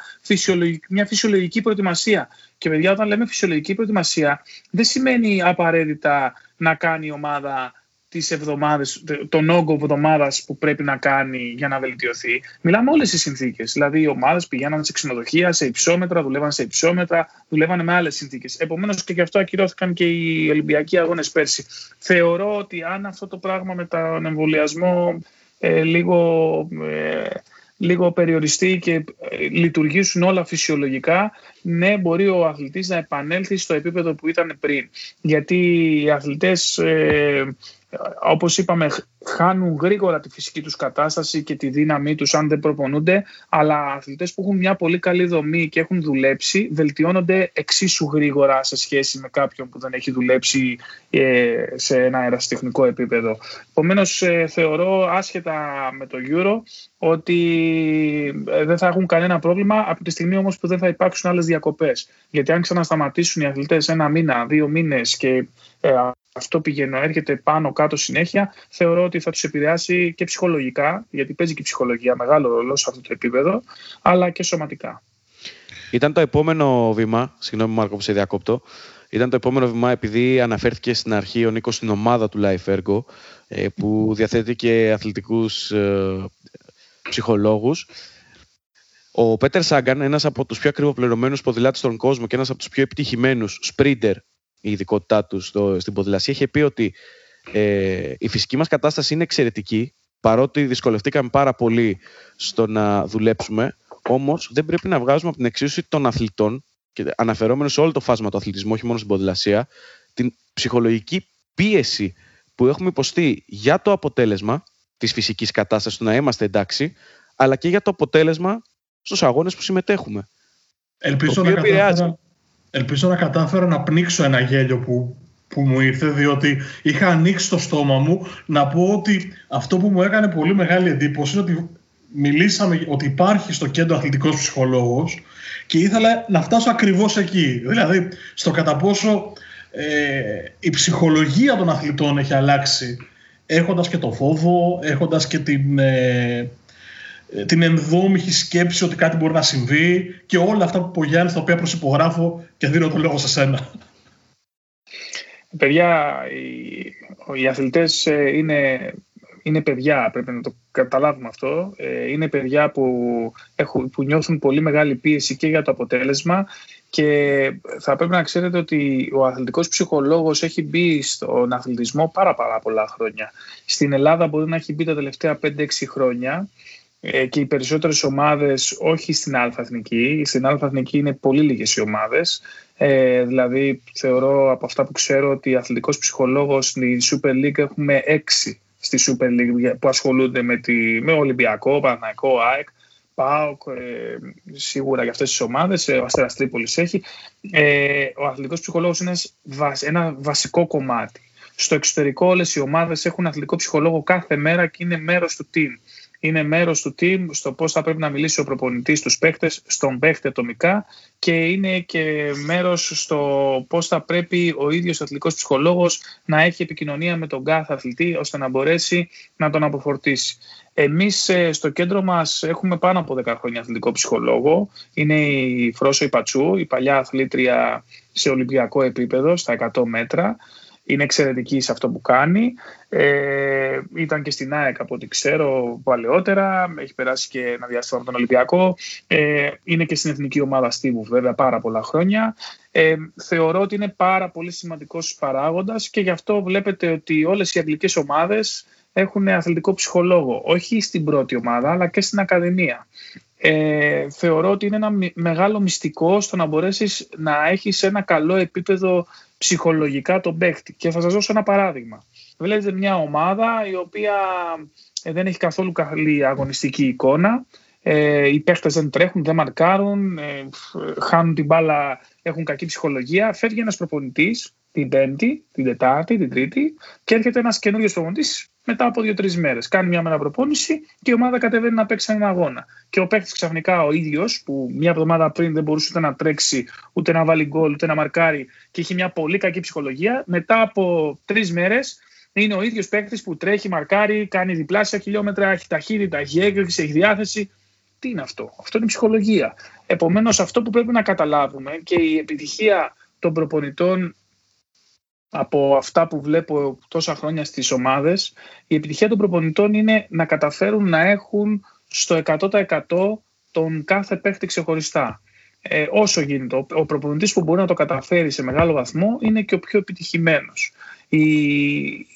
μια φυσιολογική προετοιμασία. Και παιδιά, όταν λέμε φυσιολογική προετοιμασία, δεν σημαίνει απαραίτητα να κάνει η ομάδα τις εβδομάδες, τον όγκο εβδομάδας που πρέπει να κάνει για να βελτιωθεί. Μιλάμε όλες τις συνθήκες. Δηλαδή, οι ομάδες πηγαίναν σε ξενοδοχεία, σε υψόμετρα, δουλεύαν σε υψόμετρα, δουλεύαν με άλλες συνθήκες. Επομένως, και γι' αυτό ακυρώθηκαν και οι Ολυμπιακοί αγώνες πέρσι. Θεωρώ ότι αν αυτό το πράγμα με τον εμβολιασμό ε, λίγο. Ε, λίγο περιοριστεί και ε, λειτουργήσουν όλα φυσιολογικά, ναι, μπορεί ο αθλητής να επανέλθει στο επίπεδο που ήταν πριν. Γιατί οι αθλητές ε, όπως είπαμε, χάνουν γρήγορα τη φυσική τους κατάσταση και τη δύναμή τους αν δεν προπονούνται, αλλά αθλητές που έχουν μια πολύ καλή δομή και έχουν δουλέψει βελτιώνονται εξίσου γρήγορα σε σχέση με κάποιον που δεν έχει δουλέψει ε, σε ένα αεραστεχνικό επίπεδο. Επομένως, ε, θεωρώ άσχετα με το Euro ότι ε, δεν θα έχουν κανένα πρόβλημα από τη στιγμή όμως που δεν θα υπάρξουν άλλες διακοπές. Γιατί αν ξανασταματήσουν οι αθλητές ένα μήνα, δύο μήνες και αυτό πηγαίνω, έρχεται πάνω κάτω συνέχεια, θεωρώ ότι θα τους επηρεάσει και ψυχολογικά, γιατί παίζει και η ψυχολογία μεγάλο ρόλο σε αυτό το επίπεδο, αλλά και σωματικά. Ήταν το επόμενο βήμα, συγγνώμη Μάρκο που σε διακόπτω, ήταν το επόμενο βήμα επειδή αναφέρθηκε στην αρχή ο Νίκος στην ομάδα του Life Ergo ε, που διαθέτει και αθλητικούς ε, ψυχολόγους. Ο Πέτερ Σάγκαν, ένας από τους πιο ακριβοπληρωμένους ποδηλάτες στον κόσμο και ένας από τους πιο επιτυχημένους sprinter, η ειδικότητά τους στο, στην ποδηλασία, είχε πει ότι ε, η φυσική μας κατάσταση είναι εξαιρετική, παρότι δυσκολευτήκαμε πάρα πολύ στο να δουλέψουμε, όμως δεν πρέπει να βγάζουμε από την εξίσωση των αθλητών και αναφερόμενο σε όλο το φάσμα του αθλητισμού, όχι μόνο στην ποδηλασία, την ψυχολογική πίεση που έχουμε υποστεί για το αποτέλεσμα της φυσικής κατάστασης του να είμαστε εντάξει, αλλά και για το αποτέλεσμα στους αγώνες που συμμετέχουμε. Ελπίζω, να κατάφερα, ελπίζω να κατάφερα να πνίξω ένα γέλιο που, που μου ήρθε, διότι είχα ανοίξει το στόμα μου να πω ότι αυτό που μου έκανε πολύ μεγάλη εντύπωση είναι ότι μιλήσαμε ότι υπάρχει στο κέντρο αθλητικός ψυχολόγος και ήθελα να φτάσω ακριβώς εκεί. Δηλαδή, στο κατά πόσο ε, η ψυχολογία των αθλητών έχει αλλάξει έχοντας και το φόβο, έχοντας και την, ε, την ενδόμηχη σκέψη ότι κάτι μπορεί να συμβεί και όλα αυτά που πω Γιάννη, τα οποία προσυπογράφω και δίνω το λόγο σε σένα. Παιδιά, οι, οι αθλητές ε, είναι είναι παιδιά, πρέπει να το καταλάβουμε αυτό. Ε, είναι παιδιά που, έχουν, που νιώθουν πολύ μεγάλη πίεση και για το αποτέλεσμα και θα πρέπει να ξέρετε ότι ο αθλητικός ψυχολόγος έχει μπει στον αθλητισμό πάρα, πάρα πολλά χρόνια. Στην Ελλάδα μπορεί να έχει μπει τα τελευταία 5-6 χρόνια ε, και οι περισσότερες ομάδες όχι στην Α-Εθνική. Στην Α-Εθνική είναι πολύ λίγες οι ομάδες. Ε, δηλαδή θεωρώ από αυτά που ξέρω ότι αθλητικός ψυχολόγος στη Super League έχουμε 6 στη Super League που ασχολούνται με, τη, με Ολυμπιακό, Παναθηναϊκό, ΑΕΚ, ΠΑΟΚ, ε, σίγουρα για αυτές τις ομάδες, ε, ο Αστέρας Τρίπολης έχει. Ε, ο αθλητικός ψυχολόγος είναι ένα βασικό κομμάτι. Στο εξωτερικό όλες οι ομάδες έχουν αθλητικό ψυχολόγο κάθε μέρα και είναι μέρος του team είναι μέρος του team στο πώς θα πρέπει να μιλήσει ο προπονητής στους παίκτες, στον παίκτη ατομικά και είναι και μέρος στο πώς θα πρέπει ο ίδιος ο αθλητικός ψυχολόγος να έχει επικοινωνία με τον κάθε αθλητή ώστε να μπορέσει να τον αποφορτήσει. Εμείς ε, στο κέντρο μας έχουμε πάνω από 10 χρόνια αθλητικό ψυχολόγο. Είναι η Φρόσο Ιπατσού, η παλιά αθλήτρια σε ολυμπιακό επίπεδο, στα 100 μέτρα είναι εξαιρετική σε αυτό που κάνει. Ε, ήταν και στην ΑΕΚ από ό,τι ξέρω παλαιότερα. Έχει περάσει και ένα διάστημα από τον Ολυμπιακό. Ε, είναι και στην εθνική ομάδα Στίβου βέβαια πάρα πολλά χρόνια. Ε, θεωρώ ότι είναι πάρα πολύ σημαντικός παράγοντας και γι' αυτό βλέπετε ότι όλες οι αγγλικές ομάδες έχουν αθλητικό ψυχολόγο. Όχι στην πρώτη ομάδα αλλά και στην Ακαδημία. Ε, θεωρώ ότι είναι ένα μεγάλο μυστικό στο να μπορέσεις να έχεις ένα καλό επίπεδο ψυχολογικά τον παίχτη. Και θα σας δώσω ένα παράδειγμα. Βλέπετε μια ομάδα η οποία ε, δεν έχει καθόλου καλή αγωνιστική εικόνα. Ε, οι παίχτες δεν τρέχουν, δεν μαρκάρουν, ε, χάνουν την μπάλα, έχουν κακή ψυχολογία. Φεύγει ένας προπονητής την Πέμπτη, την Τετάρτη, την Τρίτη και έρχεται ένας καινούριος προπονητής μετά από δύο-τρεις μέρες. Κάνει μια μεταπροπόνηση και η ομάδα κατεβαίνει να παίξει έναν αγώνα. Και ο παίκτη ξαφνικά ο ίδιος, που μια εβδομάδα πριν δεν μπορούσε ούτε να τρέξει, ούτε να βάλει γκολ, ούτε να μαρκάρει και είχε μια πολύ κακή ψυχολογία, μετά από τρεις μέρες είναι ο ίδιος παίκτη που τρέχει, μαρκάρει, κάνει διπλάσια χιλιόμετρα, έχει ταχύτητα, έχει έγκριση, έχει διάθεση. Τι είναι αυτό, Αυτό είναι η ψυχολογία. Επομένως, αυτό που πρέπει να καταλάβουμε και η επιτυχία των προπονητών από αυτά που βλέπω τόσα χρόνια στις ομάδες, η επιτυχία των προπονητών είναι να καταφέρουν να έχουν στο 100% τον κάθε παίχτη ξεχωριστά. Ε, όσο γίνεται. Ο, ο προπονητής που μπορεί να το καταφέρει σε μεγάλο βαθμό είναι και ο πιο επιτυχημένος. Οι,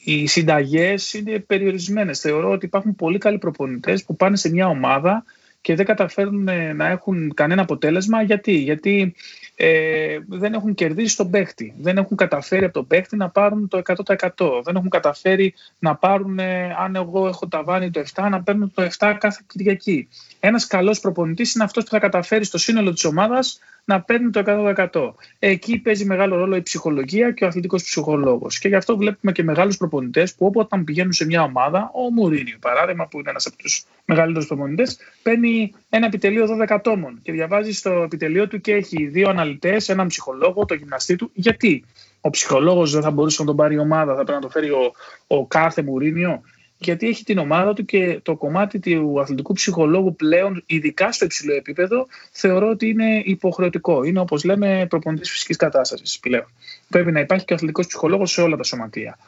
οι συνταγές είναι περιορισμένες. Θεωρώ ότι υπάρχουν πολύ καλοί προπονητές που πάνε σε μια ομάδα και δεν καταφέρουν να έχουν κανένα αποτέλεσμα. Γιατί, Γιατί ε, δεν έχουν κερδίσει τον παίχτη. Δεν έχουν καταφέρει από τον παίχτη να πάρουν το 100%. Δεν έχουν καταφέρει να πάρουν, ε, αν εγώ έχω ταβάνι το 7, να παίρνουν το 7 κάθε Κυριακή. Ένας καλός προπονητής είναι αυτός που θα καταφέρει στο σύνολο της ομάδας να παίρνει το 100%. Εκεί παίζει μεγάλο ρόλο η ψυχολογία και ο αθλητικός ψυχολόγος. Και γι' αυτό βλέπουμε και μεγάλους προπονητές που όποτε πηγαίνουν σε μια ομάδα, ο Μουρίνιο παράδειγμα, που είναι ένας από τους μεγαλύτερους προπονητές, παίρνει ένα επιτελείο 12 ατόμων και διαβάζει στο επιτελείο του και έχει δύο αναλυτές, έναν ψυχολόγο, το γυμναστή του. Γιατί; ο ψυχολόγος δεν θα μπορούσε να τον πάρει η ομάδα, θα πρέπει να το φέρει ο, ο κάθε Μουρίνιο γιατί έχει την ομάδα του και το κομμάτι του αθλητικού ψυχολόγου πλέον, ειδικά στο υψηλό επίπεδο, θεωρώ ότι είναι υποχρεωτικό. Είναι όπως λέμε προπονητής φυσικής κατάστασης πλέον. Πρέπει να υπάρχει και ο αθλητικός ψυχολόγος σε όλα τα σωματεία.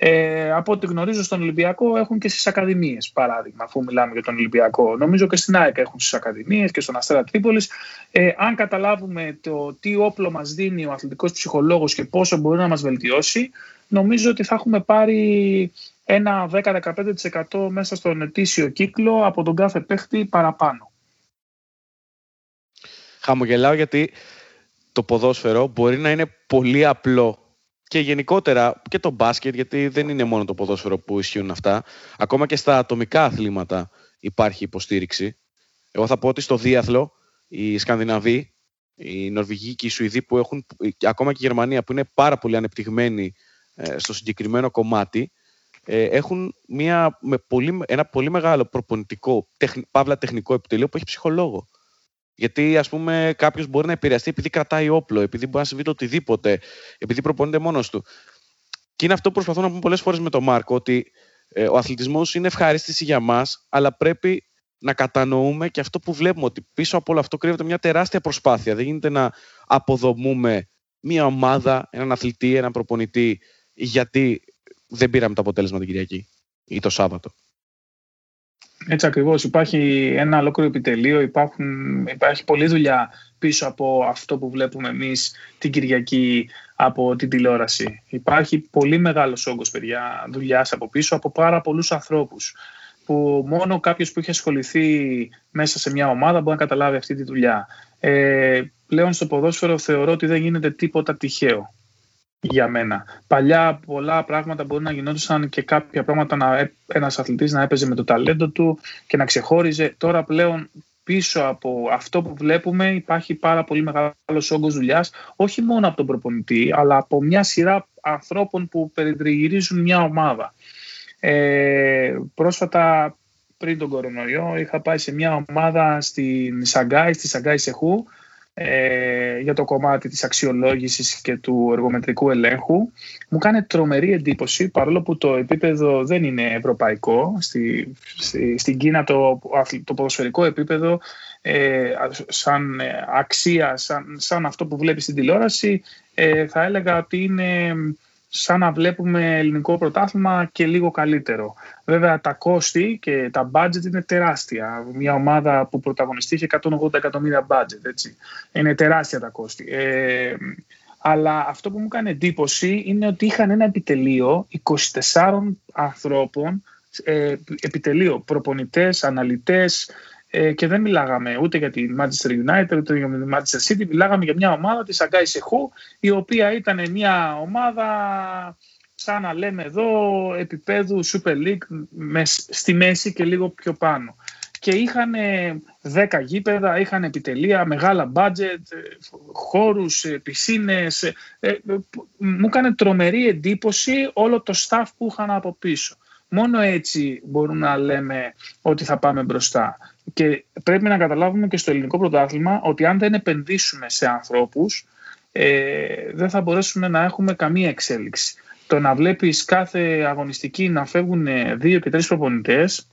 Ε, από ό,τι γνωρίζω στον Ολυμπιακό έχουν και στις Ακαδημίες, παράδειγμα, αφού μιλάμε για τον Ολυμπιακό. Νομίζω και στην ΑΕΚ έχουν στις Ακαδημίες και στον Αστέρα Τρίπολης. Ε, αν καταλάβουμε το τι όπλο μας δίνει ο αθλητικός ψυχολόγος και πόσο μπορεί να μας βελτιώσει, νομίζω ότι θα έχουμε πάρει ένα 10-15% μέσα στον ετήσιο κύκλο από τον κάθε παίχτη παραπάνω. Χαμογελάω γιατί το ποδόσφαιρο μπορεί να είναι πολύ απλό και γενικότερα και το μπάσκετ, γιατί δεν είναι μόνο το ποδόσφαιρο που ισχύουν αυτά. Ακόμα και στα ατομικά αθλήματα υπάρχει υποστήριξη. Εγώ θα πω ότι στο διάθλο οι Σκανδιναβοί, οι Νορβηγοί και οι Σουηδοί που έχουν, ακόμα και η Γερμανία που είναι πάρα πολύ ανεπτυγμένοι ε, στο συγκεκριμένο κομμάτι, ε, έχουν μια, με πολύ, ένα πολύ μεγάλο προπονητικό, τεχ, παύλα τεχνικό επιτελείο που έχει ψυχολόγο. Γιατί, ας πούμε, κάποιος μπορεί να επηρεαστεί επειδή κρατάει όπλο, επειδή μπορεί να συμβεί το οτιδήποτε, επειδή προπονείται μόνος του. Και είναι αυτό που προσπαθώ να πούμε πολλές φορές με τον Μάρκο, ότι ε, ο αθλητισμός είναι ευχαρίστηση για μας, αλλά πρέπει να κατανοούμε και αυτό που βλέπουμε, ότι πίσω από όλο αυτό κρύβεται μια τεράστια προσπάθεια. Δεν γίνεται να αποδομούμε μια ομάδα, έναν αθλητή, έναν προπονητή, γιατί δεν πήραμε το αποτέλεσμα την Κυριακή ή το Σάββατο. Έτσι ακριβώς. Υπάρχει ένα ολόκληρο επιτελείο, υπάρχουν, υπάρχει πολλή δουλειά πίσω από αυτό που βλέπουμε εμείς την Κυριακή από την τηλεόραση. Υπάρχει πολύ μεγάλος όγκος, παιδιά, δουλειάς από πίσω από πάρα πολλούς ανθρώπους που μόνο κάποιος που έχει ασχοληθεί μέσα σε μια ομάδα μπορεί να καταλάβει αυτή τη δουλειά. Ε, πλέον στο ποδόσφαιρο θεωρώ ότι δεν γίνεται τίποτα τυχαίο για μένα. Παλιά πολλά πράγματα μπορεί να γινόντουσαν και κάποια πράγματα να, ένας αθλητής να έπαιζε με το ταλέντο του και να ξεχώριζε. Τώρα πλέον πίσω από αυτό που βλέπουμε υπάρχει πάρα πολύ μεγάλος όγκος δουλειάς, όχι μόνο από τον προπονητή, αλλά από μια σειρά ανθρώπων που περιτριγυρίζουν μια ομάδα. Ε, πρόσφατα πριν τον κορονοϊό είχα πάει σε μια ομάδα στην Σαγκάη, στη Σαγκάη Σεχού ε, για το κομμάτι της αξιολόγησης και του εργομετρικού ελέγχου. Μου κάνει τρομερή εντύπωση, παρόλο που το επίπεδο δεν είναι ευρωπαϊκό. Στη, στη, στην Κίνα το, το ποδοσφαιρικό επίπεδο ε, σαν αξία, σαν, σαν αυτό που βλέπεις στην τηλεόραση, ε, θα έλεγα ότι είναι σαν να βλέπουμε ελληνικό πρωτάθλημα και λίγο καλύτερο. Βέβαια τα κόστη και τα budget είναι τεράστια. Μια ομάδα που πρωταγωνιστεί είχε 180 εκατομμύρια budget. Έτσι. Είναι τεράστια τα κόστη. Ε, αλλά αυτό που μου έκανε εντύπωση είναι ότι είχαν ένα επιτελείο 24 ανθρώπων, ε, επιτελείο προπονητές, αναλυτές, ε, και δεν μιλάγαμε ούτε για τη Manchester United ούτε για τη Manchester City, μιλάγαμε για μια ομάδα της Αγκάη Σεχού, η οποία ήταν μια ομάδα σαν να λέμε εδώ επίπεδου Super League μες, στη μέση και λίγο πιο πάνω. Και είχαν 10 γήπεδα, είχαν επιτελεία, μεγάλα budget, χώρους, πισίνες. Ε, μου έκανε τρομερή εντύπωση όλο το staff που είχαν από πίσω. Μόνο έτσι μπορούμε να λέμε ότι θα πάμε μπροστά. Και πρέπει να καταλάβουμε και στο ελληνικό πρωτάθλημα ότι αν δεν επενδύσουμε σε ανθρώπους ε, δεν θα μπορέσουμε να έχουμε καμία εξέλιξη. Το να βλέπεις κάθε αγωνιστική να φεύγουν δύο και τρεις προπονητές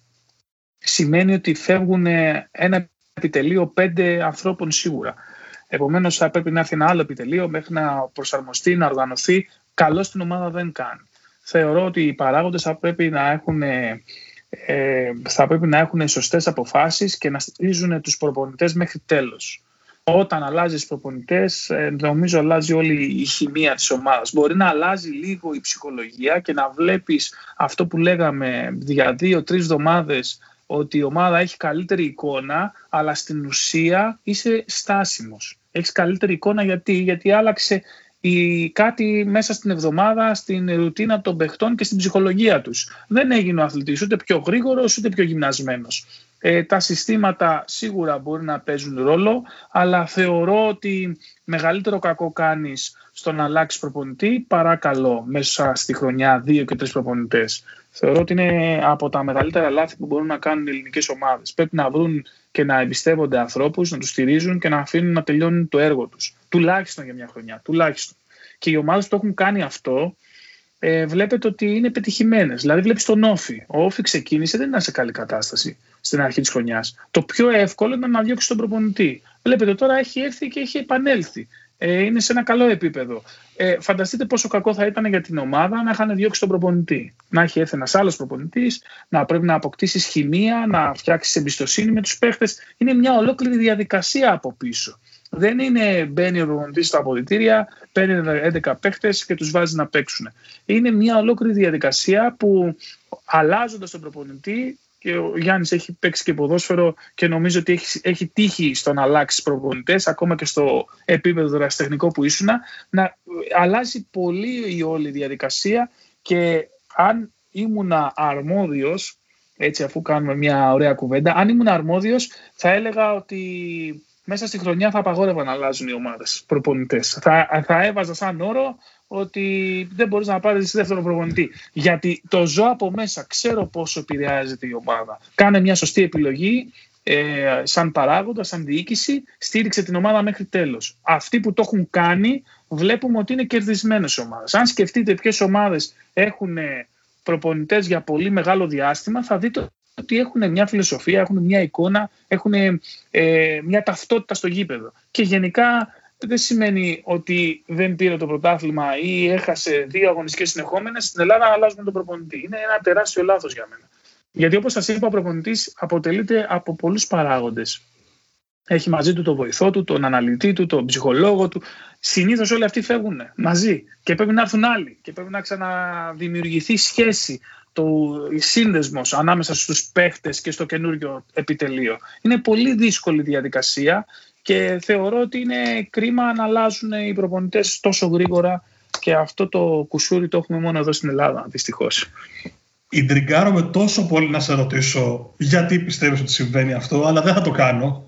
σημαίνει ότι φεύγουν ένα επιτελείο πέντε ανθρώπων σίγουρα. Επομένως θα πρέπει να έρθει ένα άλλο επιτελείο μέχρι να προσαρμοστεί, να οργανωθεί. Καλό στην ομάδα δεν κάνει. Θεωρώ ότι οι παράγοντες θα πρέπει να έχουν ε, θα πρέπει να έχουν σωστές αποφάσεις και να στηρίζουν τους προπονητές μέχρι τέλος. Όταν αλλάζει προπονητές, ε, νομίζω αλλάζει όλη η χημεία της ομάδας. Μπορεί να αλλάζει λίγο η ψυχολογία και να βλέπεις αυτό που λέγαμε για δύο-τρεις εβδομάδες ότι η ομάδα έχει καλύτερη εικόνα, αλλά στην ουσία είσαι στάσιμος. Έχεις καλύτερη εικόνα γιατί, γιατί άλλαξε η, κάτι μέσα στην εβδομάδα στην ρουτίνα των παιχτών και στην ψυχολογία τους. Δεν έγινε ο αθλητής ούτε πιο γρήγορος ούτε πιο γυμνασμένος. Ε, τα συστήματα σίγουρα μπορεί να παίζουν ρόλο, αλλά θεωρώ ότι μεγαλύτερο κακό κάνεις στο να αλλάξεις προπονητή παρά καλό μέσα στη χρονιά δύο και τρεις προπονητές. Θεωρώ ότι είναι από τα μεγαλύτερα λάθη που μπορούν να κάνουν οι ελληνικές ομάδες. Πρέπει να βρουν και να εμπιστεύονται ανθρώπους, να τους στηρίζουν και να αφήνουν να τελειώνουν το έργο τους. Τουλάχιστον για μια χρονιά. Τουλάχιστον. και οι ομάδες που έχουν κάνει αυτό ε, βλέπετε ότι είναι πετυχημένες. Δηλαδή βλέπεις τον Όφη. Ο Όφη ξεκίνησε, δεν ήταν σε καλή κατάσταση στην αρχή της χρονιάς. Το πιο εύκολο ήταν να διώξει τον προπονητή. Βλέπετε τώρα έχει έρθει και έχει επανέλθει. Ε, είναι σε ένα καλό επίπεδο. Ε, φανταστείτε πόσο κακό θα ήταν για την ομάδα να είχαν διώξει τον προπονητή. Να έχει έρθει ένας άλλος προπονητής, να πρέπει να αποκτήσεις χημεία, να φτιάξεις εμπιστοσύνη με τους παίχτες. Είναι μια ολόκληρη διαδικασία από πίσω. Δεν είναι μπαίνει ο προπονητής στα αποδητήρια, παίρνει 11 παίχτες και τους βάζει να παίξουν. Είναι μια ολόκληρη διαδικασία που αλλάζοντας τον προπονητή και ο Γιάννης έχει παίξει και ποδόσφαιρο και νομίζω ότι έχει, έχει τύχει στο να αλλάξει προπονητές ακόμα και στο επίπεδο δραστηχνικό που ήσουν να αλλάζει πολύ η όλη διαδικασία και αν ήμουν αρμόδιος έτσι αφού κάνουμε μια ωραία κουβέντα αν ήμουν αρμόδιος θα έλεγα ότι μέσα στη χρονιά θα απαγόρευα να αλλάζουν οι ομάδες προπονητές. Θα, θα έβαζα σαν όρο ότι δεν μπορείς να πάρεις δεύτερο προπονητή. Γιατί το ζω από μέσα, ξέρω πόσο επηρεάζεται η ομάδα. Κάνε μια σωστή επιλογή, ε, σαν παράγοντα, σαν διοίκηση, στήριξε την ομάδα μέχρι τέλος. Αυτοί που το έχουν κάνει, βλέπουμε ότι είναι κερδισμένες ομάδες. Αν σκεφτείτε ποιες ομάδες έχουν προπονητές για πολύ μεγάλο διάστημα, θα δείτε ότι έχουν μια φιλοσοφία, έχουν μια εικόνα, έχουν ε, μια ταυτότητα στο γήπεδο. Και γενικά δεν σημαίνει ότι δεν πήρε το πρωτάθλημα ή έχασε δύο αγωνιστικές συνεχόμενες στην Ελλάδα αλλάζουμε τον προπονητή. Είναι ένα τεράστιο λάθος για μένα. Γιατί όπως σας είπα ο προπονητής αποτελείται από πολλούς παράγοντες. Έχει μαζί του τον βοηθό του, τον αναλυτή του, τον ψυχολόγο του. Συνήθως όλοι αυτοί φεύγουν μαζί και πρέπει να έρθουν άλλοι και πρέπει να ξαναδημιουργηθεί σχέση, το σύνδεσμος ανάμεσα στους παίχτες και στο καινούριο επιτελείο. Είναι πολύ δύσκολη διαδικασία και θεωρώ ότι είναι κρίμα να αλλάζουν οι προπονητές τόσο γρήγορα και αυτό το κουσούρι το έχουμε μόνο εδώ στην Ελλάδα, δυστυχώς. Ιντριγκάρομαι τόσο πολύ να σε ρωτήσω γιατί πιστεύεις ότι συμβαίνει αυτό, αλλά δεν θα το κάνω.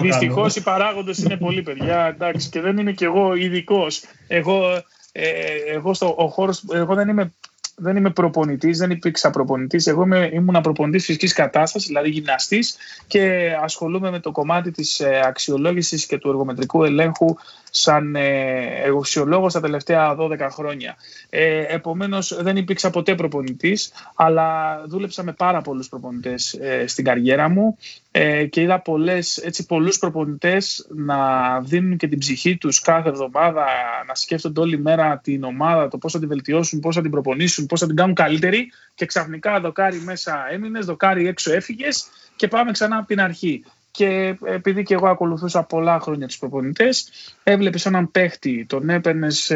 Δυστυχώς οι παράγοντες είναι πολλοί παιδιά εντάξει, και δεν είμαι κι εγώ ειδικός. Εγώ, ε, εγώ, στο, ο χώρος, εγώ δεν είμαι δεν είμαι προπονητής, δεν υπήρξα προπονητής. Εγώ είμαι, ήμουν προπονητής φυσικής κατάστασης, δηλαδή γυμναστής, και ασχολούμαι με το κομμάτι της ε, αξιολόγησης και του εργομετρικού ελέγχου σαν ε, εργοσιολόγος τα τελευταία 12 χρόνια. Ε, επομένως δεν υπήρξα ποτέ προπονητής, αλλά δούλεψα με πάρα πολλούς προπονητές ε, στην καριέρα μου ε, και είδα πολλές, έτσι, πολλούς προπονητές να δίνουν και την ψυχή τους κάθε εβδομάδα, να σκέφτονται όλη μέρα την ομάδα, το πώς θα την βελτιώσουν, πώς θα την προπονήσουν, πώς θα την κάνουν καλύτερη και ξαφνικά δοκάρι μέσα έμεινες, δοκάρι έξω έφυγες και πάμε ξανά από την αρχή και επειδή και εγώ ακολουθούσα πολλά χρόνια τους προπονητές, έβλεπες έναν παίχτη, τον έπαιρνες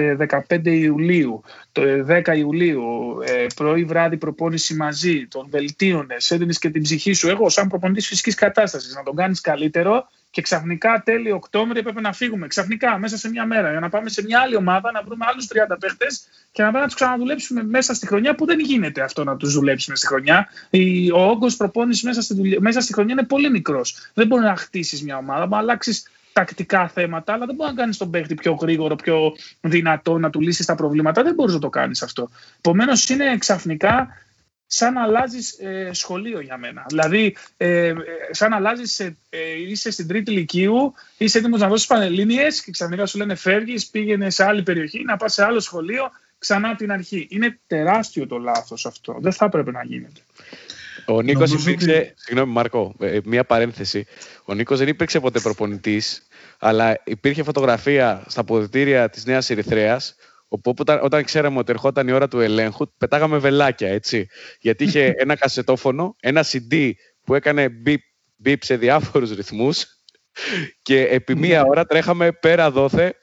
15 Ιουλίου, το 10 Ιουλίου, ε, πρωί βράδυ προπόνηση μαζί, τον βελτίωνες, έδινες και την ψυχή σου. Εγώ, σαν προπονητής φυσικής κατάστασης, να τον κάνεις καλύτερο και ξαφνικά τέλη Οκτώβρη έπρεπε να φύγουμε. Ξαφνικά, μέσα σε μια μέρα, για να πάμε σε μια άλλη ομάδα, να βρούμε άλλους 30 παίχτες και να πάμε να τους ξαναδουλέψουμε μέσα στη χρονιά, που δεν γίνεται αυτό να τους δουλέψουμε στη χρονιά. Ο όγκος προπόνησης μέσα, στη μέσα στη χρονιά είναι πολύ μικρός. Δεν μπορεί να χτίσεις μια ομάδα, να αλλάξεις τακτικά θέματα, αλλά δεν μπορεί να κάνεις τον παίχτη πιο γρήγορο, πιο δυνατό, να του λύσεις τα προβλήματα. Δεν μπορείς να το κάνεις αυτό. Επομένως, είναι ξαφνικά σαν να αλλάζεις ε, σχολείο για μένα. Δηλαδή, ε, σαν να αλλάζει, ε, είσαι στην τρίτη ηλικίου, είσαι έτοιμος να δώσεις πανελίνε και ξαφνικά σου λένε φεύγεις, πήγαινε σε άλλη περιοχή, να πας σε άλλο σχολείο, ξανά από την αρχή. Είναι τεράστιο το λάθος αυτό. Δεν θα έπρεπε να γίνεται. Ο Νίκος υπήρξε. Συγγνώμη, Μάρκο, μία παρένθεση. Ο Νίκος δεν υπήρξε ποτέ προπονητής, αλλά υπήρχε φωτογραφία στα αποδητήρια της Νέας Ερυθρέας Οπότε όταν, όταν ξέραμε ότι ερχόταν η ώρα του ελέγχου, πετάγαμε βελάκια, έτσι. Γιατί είχε ένα κασετόφωνο, ένα CD που έκανε beep, σε διάφορους ρυθμούς και επί μία ώρα τρέχαμε πέρα δόθε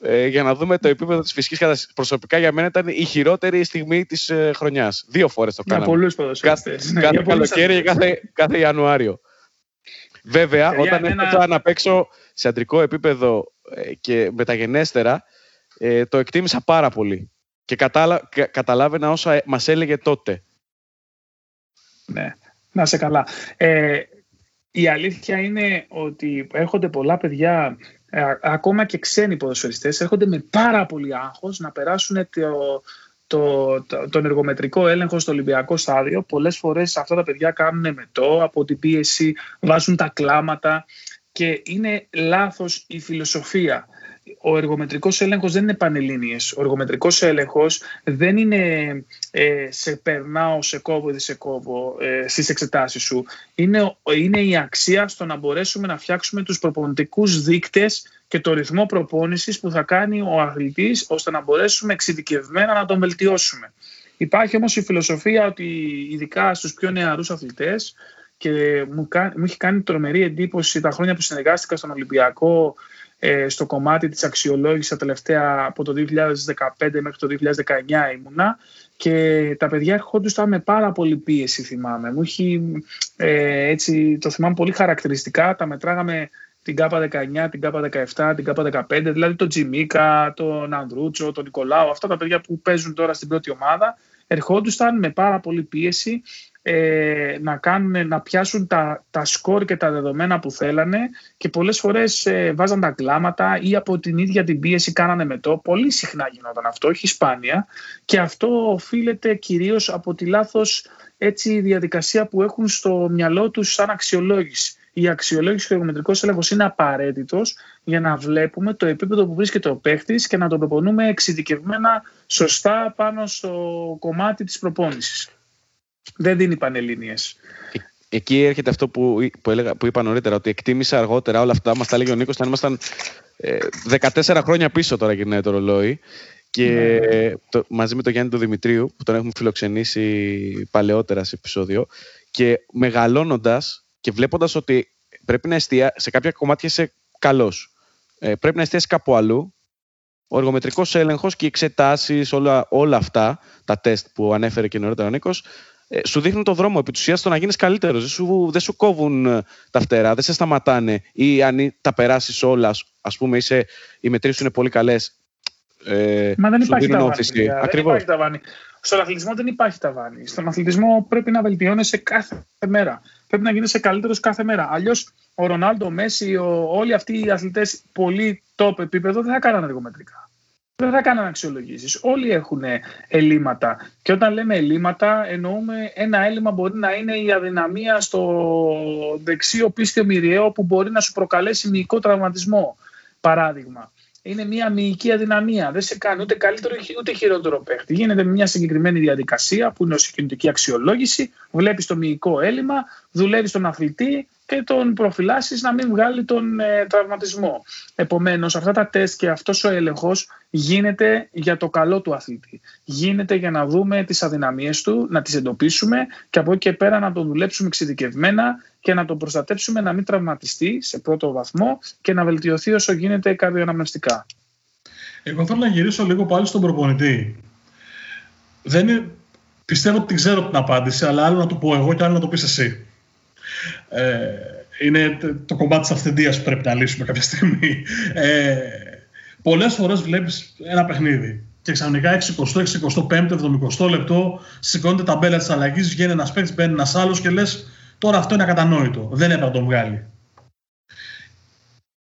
ε, για να δούμε το επίπεδο της φυσικής κατάστασης. Προσωπικά για μένα ήταν η χειρότερη στιγμή της ε, χρονιάς. Δύο φορές το κάναμε. Για πολλούς ποδοσφαιριστές. Κάθε, κάθε καλοκαίρι και κάθε, κάθε Ιανουάριο. Βέβαια, όταν ένα... να παίξω σε αντρικό επίπεδο ε, και μεταγενέστερα, ε, το εκτίμησα πάρα πολύ και κατάλα, καταλάβαινα όσα ε, μας έλεγε τότε. Ναι, να σε καλά. Ε, η αλήθεια είναι ότι έρχονται πολλά παιδιά, ε, ακόμα και ξένοι ποδοσφαιριστές, έρχονται με πάρα πολύ άγχος να περάσουν το, το, το, τον εργομετρικό έλεγχο στο Ολυμπιακό στάδιο. Πολλές φορές αυτά τα παιδιά κάνουν μετό από την πίεση, βάζουν τα κλάματα και είναι λάθος η φιλοσοφία ο εργομετρικός έλεγχος δεν είναι πανελλήνιες. Ο εργομετρικός έλεγχος δεν είναι ε, σε περνάω, σε κόβω ή σε κόβω ε, στις εξετάσεις σου. Είναι, είναι η αξία στο να μπορέσουμε να φτιάξουμε τους προπονητικούς δείκτες και το ρυθμό προπόνησης που θα κάνει ο αθλητής ώστε να μπορέσουμε εξειδικευμένα να τον βελτιώσουμε. Υπάρχει όμως η φιλοσοφία ότι ειδικά στους πιο νεαρούς αθλητές και μου, μου έχει κάνει τρομερή εντύπωση τα χρόνια που συνεργάστηκα στον Ολυμπιακό ε, στο κομμάτι της αξιολόγησης τα τελευταία από το 2015 μέχρι το 2019 ήμουνα και τα παιδιά ερχόντουσαν με πάρα πολύ πίεση θυμάμαι. Μου έχει, ε, έτσι, το θυμάμαι πολύ χαρακτηριστικά, τα μετράγαμε την ΚΑΠΑ 19, την ΚΑΠΑ 17, την ΚΑΠΑ 15, δηλαδή τον Τζιμίκα, τον Ανδρούτσο, τον Νικολάου, αυτά τα παιδιά που παίζουν τώρα στην πρώτη ομάδα, ερχόντουσαν με πάρα πολύ πίεση ε, να, κάνουν, να πιάσουν τα, τα σκορ και τα δεδομένα που θέλανε και πολλές φορές ε, βάζαν τα κλάματα ή από την ίδια την πίεση κάνανε μετό. Πολύ συχνά γινόταν αυτό, όχι σπάνια και αυτό οφείλεται κυρίως από τη λάθος έτσι, διαδικασία που έχουν στο μυαλό τους σαν αξιολόγηση. Η αξιολόγηση και ο εργομετρικό έλεγχος είναι απαραίτητος για να βλέπουμε το επίπεδο που βρίσκεται ο παίχτης και να τον προπονούμε εξειδικευμένα σωστά πάνω στο κομμάτι της προπόνησης δεν δίνει πανελλήνιες. Ε, εκεί έρχεται αυτό που, που, έλεγα, που είπα νωρίτερα, ότι εκτίμησα αργότερα όλα αυτά. Μας τα έλεγε ο Νίκος, όταν ήμασταν ε, 14 χρόνια πίσω τώρα γυρνάει το ρολόι. Και ναι. το, μαζί με τον Γιάννη του Δημητρίου, που τον έχουμε φιλοξενήσει παλαιότερα σε επεισόδιο, και μεγαλώνοντας και βλέποντας ότι πρέπει να εστιάσει σε κάποια κομμάτια είσαι καλός. Ε, πρέπει να εστιάσει κάπου αλλού. Ο εργομετρικός έλεγχος και οι εξετάσεις, όλα, όλα αυτά, τα τεστ που ανέφερε και νωρίτερα ο Νίκος, ε, σου δείχνουν το δρόμο επί του στο να γίνεις καλύτερος. Δεν σου, δεν σου κόβουν ε, τα φτερά, δεν σε σταματάνε. Ή αν τα περάσεις όλα, ας πούμε, είσαι, οι μετρήσεις σου είναι πολύ καλές. Ε, Μα δεν υπάρχει ταβάνι. Ακριβώς. Δεν υπάρχει Στον αθλητισμό δεν υπάρχει ταβάνι. Στον αθλητισμό πρέπει να βελτιώνεσαι κάθε μέρα. Πρέπει να γίνεσαι καλύτερος κάθε μέρα. Αλλιώς ο Ρονάλντο, ο Μέση, ο, όλοι αυτοί οι αθλητές πολύ top επίπεδο δεν θα κάνανε εργομετρικά δεν θα κάνανε αξιολογήσεις. Όλοι έχουν ελλείμματα. Και όταν λέμε ελλείμματα, εννοούμε ένα έλλειμμα μπορεί να είναι η αδυναμία στο δεξίο πίστιο μυριαίο που μπορεί να σου προκαλέσει μυϊκό τραυματισμό. Παράδειγμα. Είναι μια μυϊκή αδυναμία. Δεν σε κάνει ούτε καλύτερο ούτε χειρότερο παίχτη. Γίνεται μια συγκεκριμένη διαδικασία που είναι ως κινητική αξιολόγηση. Βλέπεις το μυϊκό έλλειμμα, δουλεύεις τον αθλητή και τον προφυλάσσεις να μην βγάλει τον ε, τραυματισμό. Επομένως, αυτά τα τεστ και αυτός ο έλεγχος γίνεται για το καλό του αθλητή. Γίνεται για να δούμε τις αδυναμίες του, να τις εντοπίσουμε και από εκεί και πέρα να τον δουλέψουμε εξειδικευμένα και να τον προστατέψουμε να μην τραυματιστεί σε πρώτο βαθμό και να βελτιωθεί όσο γίνεται καρδιοαναμνηστικά. Εγώ θέλω να γυρίσω λίγο πάλι στον προπονητή. Δεν είναι... Πιστεύω ότι ξέρω την απάντηση, αλλά άλλο να το πω εγώ και άλλο να το πεις εσύ. Ε, είναι το κομμάτι της αυθεντίας που πρέπει να λύσουμε κάποια στιγμή. Ε, πολλές φορές βλέπεις ένα παιχνίδι και ξαφνικά 60, 65, 70 λεπτό σηκώνεται τα μπέλα της αλλαγής, βγαίνει ένας παίκτης, μπαίνει ένας άλλος και λες τώρα αυτό είναι ακατανόητο, δεν έπρεπε να τον βγάλει.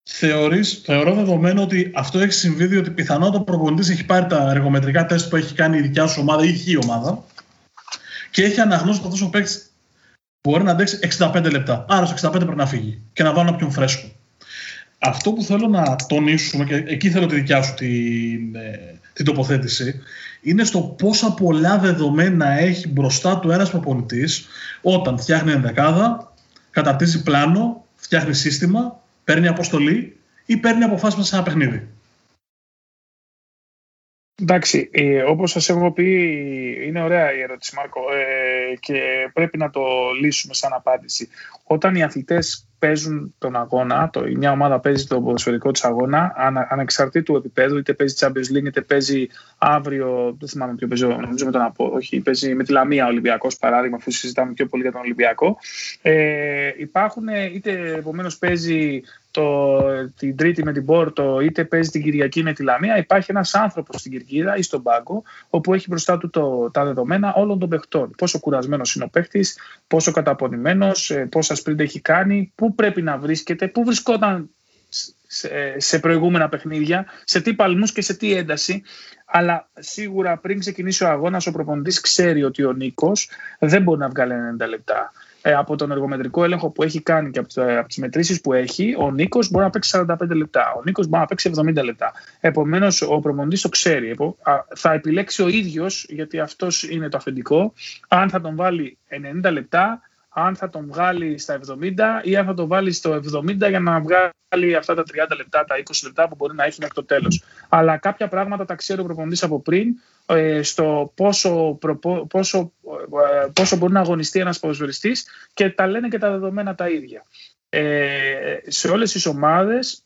Θεωρείς, θεωρώ δεδομένο ότι αυτό έχει συμβεί διότι πιθανότατα ο προπονητής έχει πάρει τα εργομετρικά τεστ που έχει κάνει η δικιά σου ομάδα ή η ομάδα και έχει αναγνώσει ότι αυτό ο παίκτης μπορεί να αντέξει 65 λεπτά. Άρα στο 65 πρέπει να φύγει και να βάλω ένα πιο φρέσκο. Αυτό που θέλω να τονίσουμε και εκεί θέλω τη δικιά σου την, ε, την τοποθέτηση είναι στο πόσα πολλά δεδομένα έχει μπροστά του ένας προπονητής όταν φτιάχνει ενδεκάδα, καταρτίζει πλάνο, φτιάχνει σύστημα, παίρνει αποστολή ή παίρνει αποφάσεις μέσα σε ένα παιχνίδι. Εντάξει, ε, όπως σας έχω πει, είναι ωραία η ερώτηση Μάρκο ε, και πρέπει να το λύσουμε σαν απάντηση. Όταν οι αθλητές παίζουν τον αγώνα, το, η μια ομάδα παίζει το ποδοσφαιρικό της αγώνα, ανα, ανεξαρτήτου επίπεδου, είτε παίζει Champions League, είτε παίζει αύριο, δεν θυμάμαι ποιο παίζει, νομίζω με τον Απο, όχι, παίζει με τη Λαμία Ολυμπιακός παράδειγμα, αφού συζητάμε πιο πολύ για τον Ολυμπιακό. Ε, υπάρχουν, είτε επομένως παίζει το, την Τρίτη με την Πόρτο, είτε παίζει την Κυριακή με τη Λαμία, υπάρχει ένας άνθρωπος στην Κυρκίδα ή στον πάγκο, όπου έχει μπροστά του το, τα δεδομένα όλων των παιχτών. Πόσο κουρασμένος είναι ο παίχτης, πόσο καταπονημένος, ε, πόσα σπριντ έχει κάνει, πού πρέπει να βρίσκεται, πού βρισκόταν σε, προηγούμενα παιχνίδια, σε τι παλμούς και σε τι ένταση. Αλλά σίγουρα πριν ξεκινήσει ο αγώνας, ο προπονητής ξέρει ότι ο Νίκος δεν μπορεί να βγάλει 90 λεπτά. Ε, από τον εργομετρικό έλεγχο που έχει κάνει και από, από τις μετρήσεις που έχει, ο Νίκος μπορεί να παίξει 45 λεπτά. Ο Νίκος μπορεί να παίξει 70 λεπτά. Επομένως, ο προπονητής το ξέρει. Θα επιλέξει ο ίδιος, γιατί αυτός είναι το αφεντικό, αν θα τον βάλει 90 λεπτά αν θα τον βγάλει στα 70 ή αν θα τον βάλει στο 70 για να βγάλει αυτά τα 30 λεπτά, τα 20 λεπτά που μπορεί να έχει μέχρι το τέλος. Αλλά κάποια πράγματα τα ξέρει ο προπονητής από πριν ε, στο πόσο, πόσο, ε, πόσο μπορεί να αγωνιστεί ένας ποδοσφαιριστής και τα λένε και τα δεδομένα τα ίδια. Ε, σε όλες τις ομάδες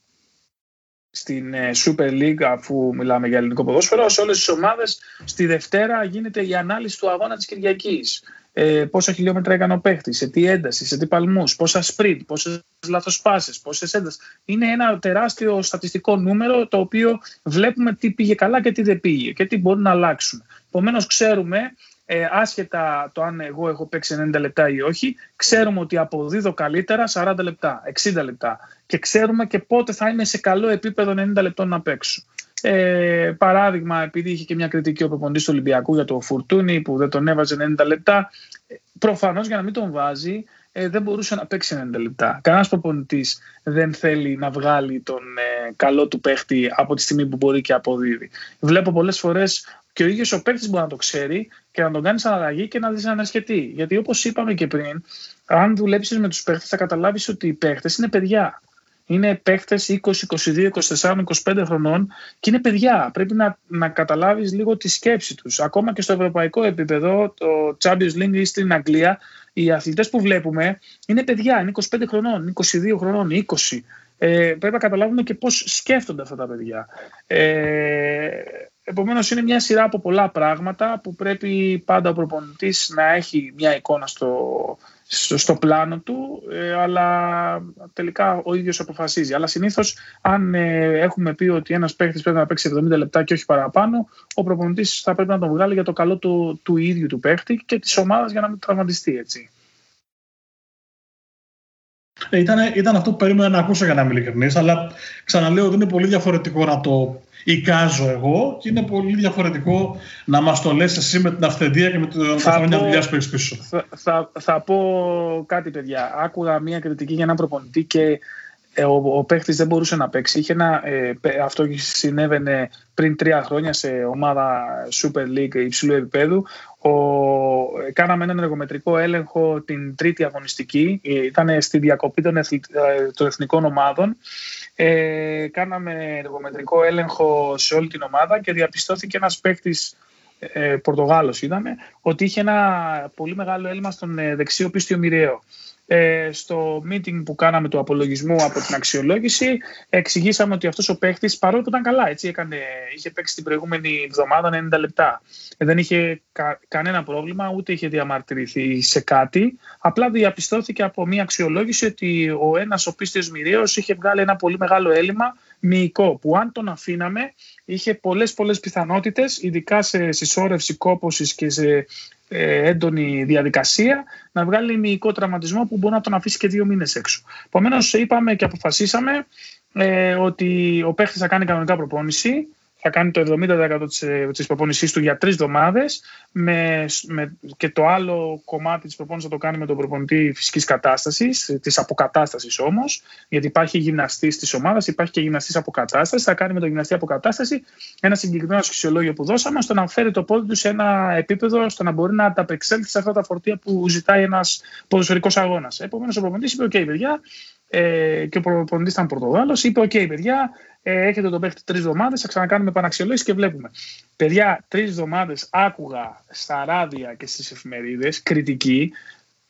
στην ε, Super League αφού μιλάμε για ελληνικό ποδόσφαιρο σε όλες τις ομάδες στη Δευτέρα γίνεται η ανάλυση του αγώνα της Κυριακής ε, πόσα χιλιόμετρα έκανε ο παίχτης, σε τι ένταση, σε τι παλμούς, πόσα sprint, πόσες λάθος πάσες, πόσες έντασης. Είναι ένα τεράστιο στατιστικό νούμερο το οποίο βλέπουμε τι πήγε καλά και τι δεν πήγε και τι μπορούν να αλλάξουν. Επομένως, ξέρουμε, ε, άσχετα το αν εγώ έχω παίξει 90 λεπτά ή όχι, ξέρουμε ότι αποδίδω καλύτερα 40 λεπτά, 60 λεπτά και ξέρουμε και πότε θα είμαι σε καλό επίπεδο 90 λεπτών να παίξω. Ε, παράδειγμα, επειδή είχε και μια κριτική ο προποντή του Ολυμπιακού για το Φουρτούνι που δεν τον έβαζε 90 λεπτά, ε, προφανώς για να μην τον βάζει ε, δεν μπορούσε να παίξει 90 λεπτά. Κανένας προπονητή δεν θέλει να βγάλει τον ε, καλό του παίχτη από τη στιγμή που μπορεί και αποδίδει. Βλέπω πολλές φορές και ο ίδιος ο παίχτη μπορεί να το ξέρει και να τον κάνεις αλλαγή και να δεις να σχετεί. Γιατί όπως είπαμε και πριν, αν δουλέψεις με τους παίχτες, θα καταλάβεις ότι οι παίχτες είναι παιδιά είναι παίχτε 20, 22, 24, 25 χρονών και είναι παιδιά. Πρέπει να, να καταλάβεις λίγο τη σκέψη τους. Ακόμα και στο ευρωπαϊκό επίπεδο, το Champions League ή στην Αγγλία, οι αθλητές που βλέπουμε είναι παιδιά, είναι 25 χρονών, 22 χρονών, 20. Ε, πρέπει να καταλάβουμε και πώς σκέφτονται αυτά τα παιδιά. Ε, Επομένως, είναι μια σειρά από πολλά πράγματα που πρέπει πάντα ο προπονητής να έχει μια εικόνα στο, στο, πλάνο του, ε, αλλά τελικά ο ίδιος αποφασίζει. Αλλά συνήθως, αν ε, έχουμε πει ότι ένας παίχτη πρέπει να παίξει 70 λεπτά και όχι παραπάνω, ο προπονητής θα πρέπει να τον βγάλει για το καλό του, του ίδιου του παίχτη και της ομάδας για να μην τραυματιστεί έτσι. Ε, ήταν, ήταν αυτό που περίμενα να ακούσω για να είμαι ειλικρινής, αλλά ξαναλέω ότι είναι πολύ διαφορετικό να το εικάζω εγώ και είναι πολύ διαφορετικό να μας το λες εσύ με την αυθεντία και με την χρόνια δουλειάς που έχεις πίσω. Θα, θα, θα, πω κάτι παιδιά. Άκουγα μια κριτική για έναν προπονητή και ε, ο, ο παίχτης δεν μπορούσε να παίξει. Είχε ένα, ε, αυτό συνέβαινε πριν τρία χρόνια σε ομάδα Super League υψηλού επίπεδου. Ο, κάναμε έναν εργομετρικό έλεγχο την τρίτη αγωνιστική. Ε, ήταν στη διακοπή των, των εθνικών ομάδων ε, κάναμε εργομετρικό έλεγχο σε όλη την ομάδα και διαπιστώθηκε ένας παίκτης ε, Πορτογάλος ήταν, ότι είχε ένα πολύ μεγάλο έλλειμμα στον ε, δεξίο πίστιο μοιραίο. Ε, στο meeting που κάναμε του απολογισμού από την αξιολόγηση εξηγήσαμε ότι αυτός ο παίχτης παρόλο που ήταν καλά έτσι, έκανε, είχε παίξει την προηγούμενη εβδομάδα 90 λεπτά. Ε, δεν είχε κανένα πρόβλημα ούτε είχε διαμαρτυρηθεί σε κάτι. Απλά διαπιστώθηκε από μια αξιολόγηση ότι ο ένας ο πίστιος μοιραίος είχε βγάλει ένα πολύ μεγάλο έλλειμμα μυϊκό που αν τον αφήναμε είχε πολλές πολλές πιθανότητες ειδικά σε συσσόρευση κόπωσης και σε ε, έντονη διαδικασία να βγάλει μυϊκό τραυματισμό που μπορεί να τον αφήσει και δύο μήνες έξω. Επομένως, είπαμε και αποφασίσαμε ε, ότι ο παίχτης θα κάνει κανονικά προπόνηση θα κάνει το 70% της προπόνησής του για τρεις εβδομάδες με, με, και το άλλο κομμάτι της προπόνησης θα το κάνει με τον προπονητή φυσικής κατάστασης, της αποκατάστασης όμως, γιατί υπάρχει γυμναστής της ομάδας, υπάρχει και γυμναστής αποκατάστασης, θα κάνει με τον γυμναστή αποκατάσταση ένα συγκεκριμένο φυσιολόγιο που δώσαμε, ώστε να φέρει το πόδι του σε ένα επίπεδο, ώστε να μπορεί να ανταπεξέλθει σε αυτά τα φορτία που ζητάει ένας ποδοσφαιρικός αγώνας. Επομένως ο προπονητής είπε, ok παιδιά, ε, και ο προπονητής ήταν Πορτογάλος, είπε, ok παιδιά, ε, έχετε τον παίχτη τρεις εβδομάδες, θα ξανακάνουμε επαναξιολόγηση και βλέπουμε. Παιδιά, τρεις εβδομάδες άκουγα στα ράδια και στις εφημερίδες κριτική,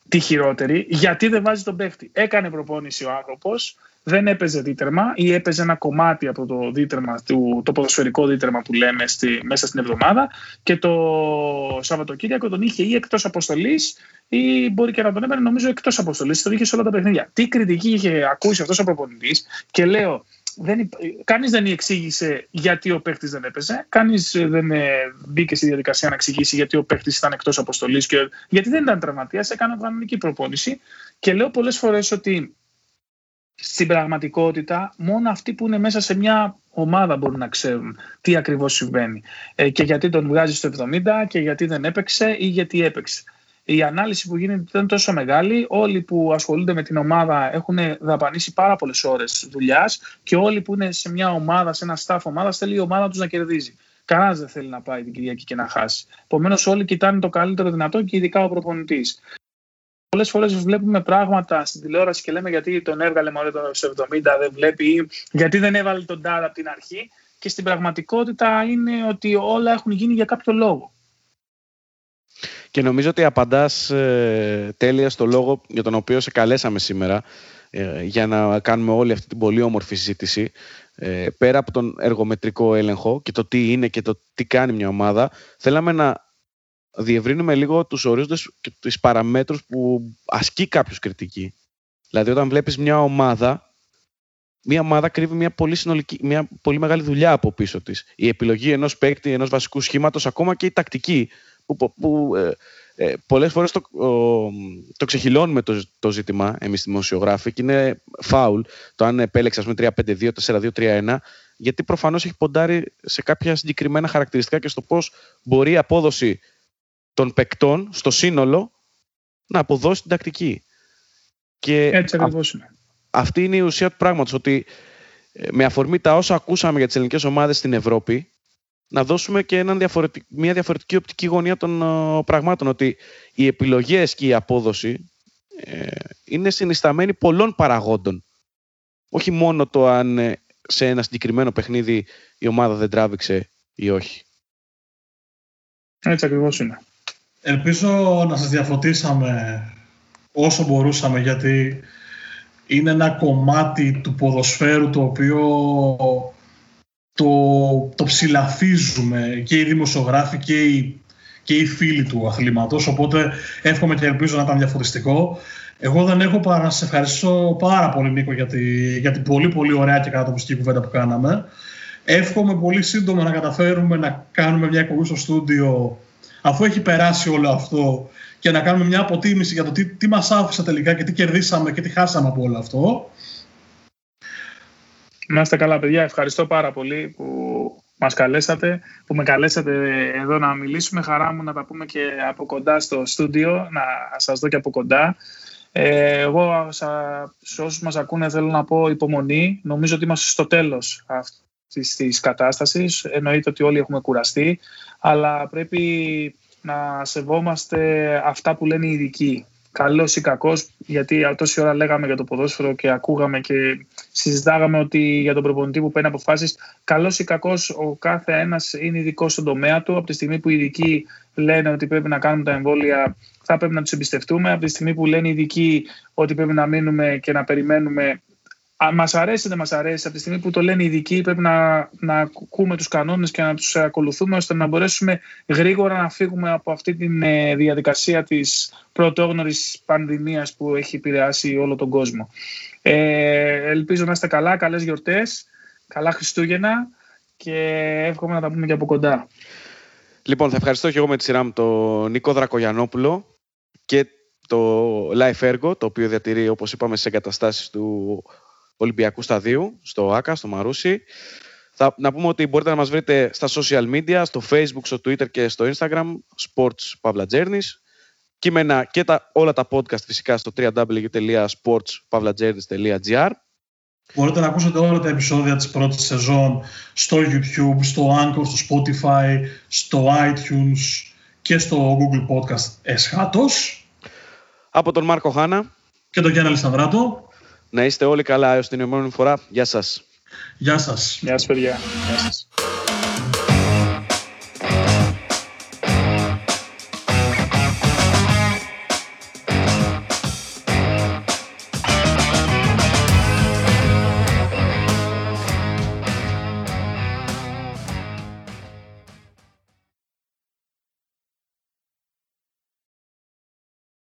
τη χειρότερη, γιατί δεν βάζει τον παίχτη. Έκανε προπόνηση ο άνθρωπος, δεν έπαιζε δίτερμα ή έπαιζε ένα κομμάτι από το δίτερμα, του, το ποδοσφαιρικό δίτερμα που λέμε στη, μέσα στην εβδομάδα και το Σαββατοκύριακο τον είχε ή εκτός αποστολής ή μπορεί και να τον έπαιρνε νομίζω εκτός αποστολής. Τον είχε σε όλα τα παιχνίδια. Τι κριτική είχε ακούσει αυτός ο προπονητής και λέω δεν, κανείς δεν εξήγησε γιατί ο παίχτης δεν έπαιζε. Κανείς δεν ε, μπήκε στη διαδικασία να εξηγήσει γιατί ο παίχτης ήταν εκτός αποστολής και γιατί δεν ήταν τραυματίας. Έκανε κανονική προπόνηση. Και λέω πολλές φορές ότι στην πραγματικότητα μόνο αυτοί που είναι μέσα σε μια ομάδα μπορούν να ξέρουν τι ακριβώς συμβαίνει ε, και γιατί τον βγάζει στο 70 και γιατί δεν έπαιξε ή γιατί έπαιξε. Η ανάλυση που γίνεται δεν είναι τόσο μεγάλη. Όλοι που ασχολούνται με την ομάδα έχουν δαπανίσει πάρα πολλές ώρες δουλειάς και όλοι που είναι σε μια ομάδα, σε ένα staff ομάδας, θέλει η ομάδα τους να κερδίζει. Κανένας δεν θέλει να πάει την Κυριακή και να χάσει. Επομένως, όλοι κοιτάνε το καλύτερο δυνατό και ειδικά ο προπονητής. Πολλές φορές βλέπουμε πράγματα στην τηλεόραση και λέμε γιατί τον έβγαλε μόνο το 70, δεν βλέπει, ή γιατί δεν έβαλε τον Τάρα από την αρχή. Και στην πραγματικότητα είναι ότι όλα έχουν γίνει για κάποιο λόγο. Και νομίζω ότι απαντάς ε, τέλεια στο λόγο για τον οποίο σε καλέσαμε σήμερα ε, για να κάνουμε όλη αυτή την πολύ όμορφη συζήτηση. Ε, πέρα από τον εργομετρικό έλεγχο και το τι είναι και το τι κάνει μια ομάδα, θέλαμε να διευρύνουμε λίγο τους ορίζοντες και τις παραμέτρους που ασκεί κάποιος κριτική. Δηλαδή όταν βλέπεις μια ομάδα, μια ομάδα κρύβει μια πολύ, συνολική, μια πολύ μεγάλη δουλειά από πίσω της. Η επιλογή ενός παίκτη, ενός βασικού σχήματος, ακόμα και η τακτική, που, που ε, ε, πολλές φορές το, το ξεχυλώνουμε το, το ζήτημα εμείς δημοσιογράφοι και είναι φάουλ το αν επέλεξε 3-5-2, 4-2-3-1 γιατί προφανώς έχει ποντάρει σε κάποια συγκεκριμένα χαρακτηριστικά και στο πώς μπορεί η απόδοση των παικτών στο σύνολο να αποδώσει την τακτική. Και Έτσι ακριβώς είναι. Αυτή είναι η ουσία του πράγματος, ότι ε, με αφορμή τα όσα ακούσαμε για τις ελληνικές ομάδες στην Ευρώπη, να δώσουμε και έναν μια διαφορετική οπτική γωνία των uh, πραγμάτων. Ότι οι επιλογές και η απόδοση ε, είναι συνισταμένη πολλών παραγόντων. Όχι μόνο το αν ε, σε ένα συγκεκριμένο παιχνίδι η ομάδα δεν τράβηξε ή όχι. Έτσι ακριβώς είναι. Ελπίζω να σας διαφωτίσαμε όσο μπορούσαμε γιατί είναι ένα κομμάτι του ποδοσφαίρου το οποίο το, το ψηλαφίζουμε και οι δημοσιογράφοι και οι, και οι φίλοι του αθλήματος. Οπότε εύχομαι και ελπίζω να ήταν διαφωτιστικό. Εγώ δεν έχω παρά να σε ευχαριστώ πάρα πολύ Νίκο για, για την πολύ πολύ ωραία και κατατοπιστική κουβέντα που κάναμε. Εύχομαι πολύ σύντομα να καταφέρουμε να κάνουμε μια εκπομπή στο στούντιο αφού έχει περάσει όλο αυτό και να κάνουμε μια αποτίμηση για το τι, τι μας άφησε τελικά και τι κερδίσαμε και τι χάσαμε από όλο αυτό. Να είστε καλά παιδιά, ευχαριστώ πάρα πολύ που μας καλέσατε, που με καλέσατε εδώ να μιλήσουμε. Χαρά μου να τα πούμε και από κοντά στο στούντιο, να σας δω και από κοντά. Ε, εγώ σε όσους μας ακούνε θέλω να πω υπομονή. Νομίζω ότι είμαστε στο τέλος αυτής της κατάστασης. Εννοείται ότι όλοι έχουμε κουραστεί αλλά πρέπει να σεβόμαστε αυτά που λένε οι ειδικοί. Καλός ή κακός, γιατί τόση ώρα λέγαμε για το ποδόσφαιρο και ακούγαμε και συζητάγαμε ότι για τον προπονητή που παίρνει αποφάσεις, καλός ή κακός, ο κάθε ένας είναι ειδικό στον τομέα του. Από τη στιγμή που οι ειδικοί λένε ότι πρέπει να κάνουμε τα εμβόλια, θα πρέπει να τους εμπιστευτούμε. Από τη στιγμή που λένε οι ειδικοί ότι πρέπει να μείνουμε και να περιμένουμε, Μας αρέσει ή δεν μας αρέσει, από τη στιγμή που το λένε οι ειδικοί, πρέπει να, να ακούμε τους κανόνες και να τους ακολουθούμε ώστε να μπορέσουμε γρήγορα να φύγουμε από αυτή τη ε, διαδικασία της πρωτόγνωρης πανδημίας που έχει επηρεάσει όλο τον κόσμο. Ε, ελπίζω να είστε καλά, καλές γιορτές, καλά Χριστούγεννα και εύχομαι να τα πούμε και από κοντά. Λοιπόν, θα ευχαριστώ και εγώ με τη σειρά μου τον Νίκο Δρακογιανόπουλο και το Life Ergo, το οποίο διατηρεί, όπως είπαμε, σε εγκαταστάσεις του Ολυμπιακού Σταδίου, στο ΆΚΑ, στο Μαρούσι. Θα, να πούμε ότι μπορείτε να μας βρείτε στα social media, στο facebook, στο twitter και στο instagram, sports Pavla Journeys. Κείμενα και τα, όλα τα podcast φυσικά στο www.sportspavlajourneys.gr Μπορείτε να ακούσετε όλα τα επεισόδια της πρώτης σεζόν στο YouTube, στο Anchor, στο Spotify, στο iTunes και στο Google Podcast εσχάτως. Από τον Μάρκο Χάνα και τον Γιάννη Λισανδράτο. Να είστε όλοι καλά έως την επόμενη φορά. Γεια σας. Γεια σας. Γεια σας παιδιά. Γεια σας.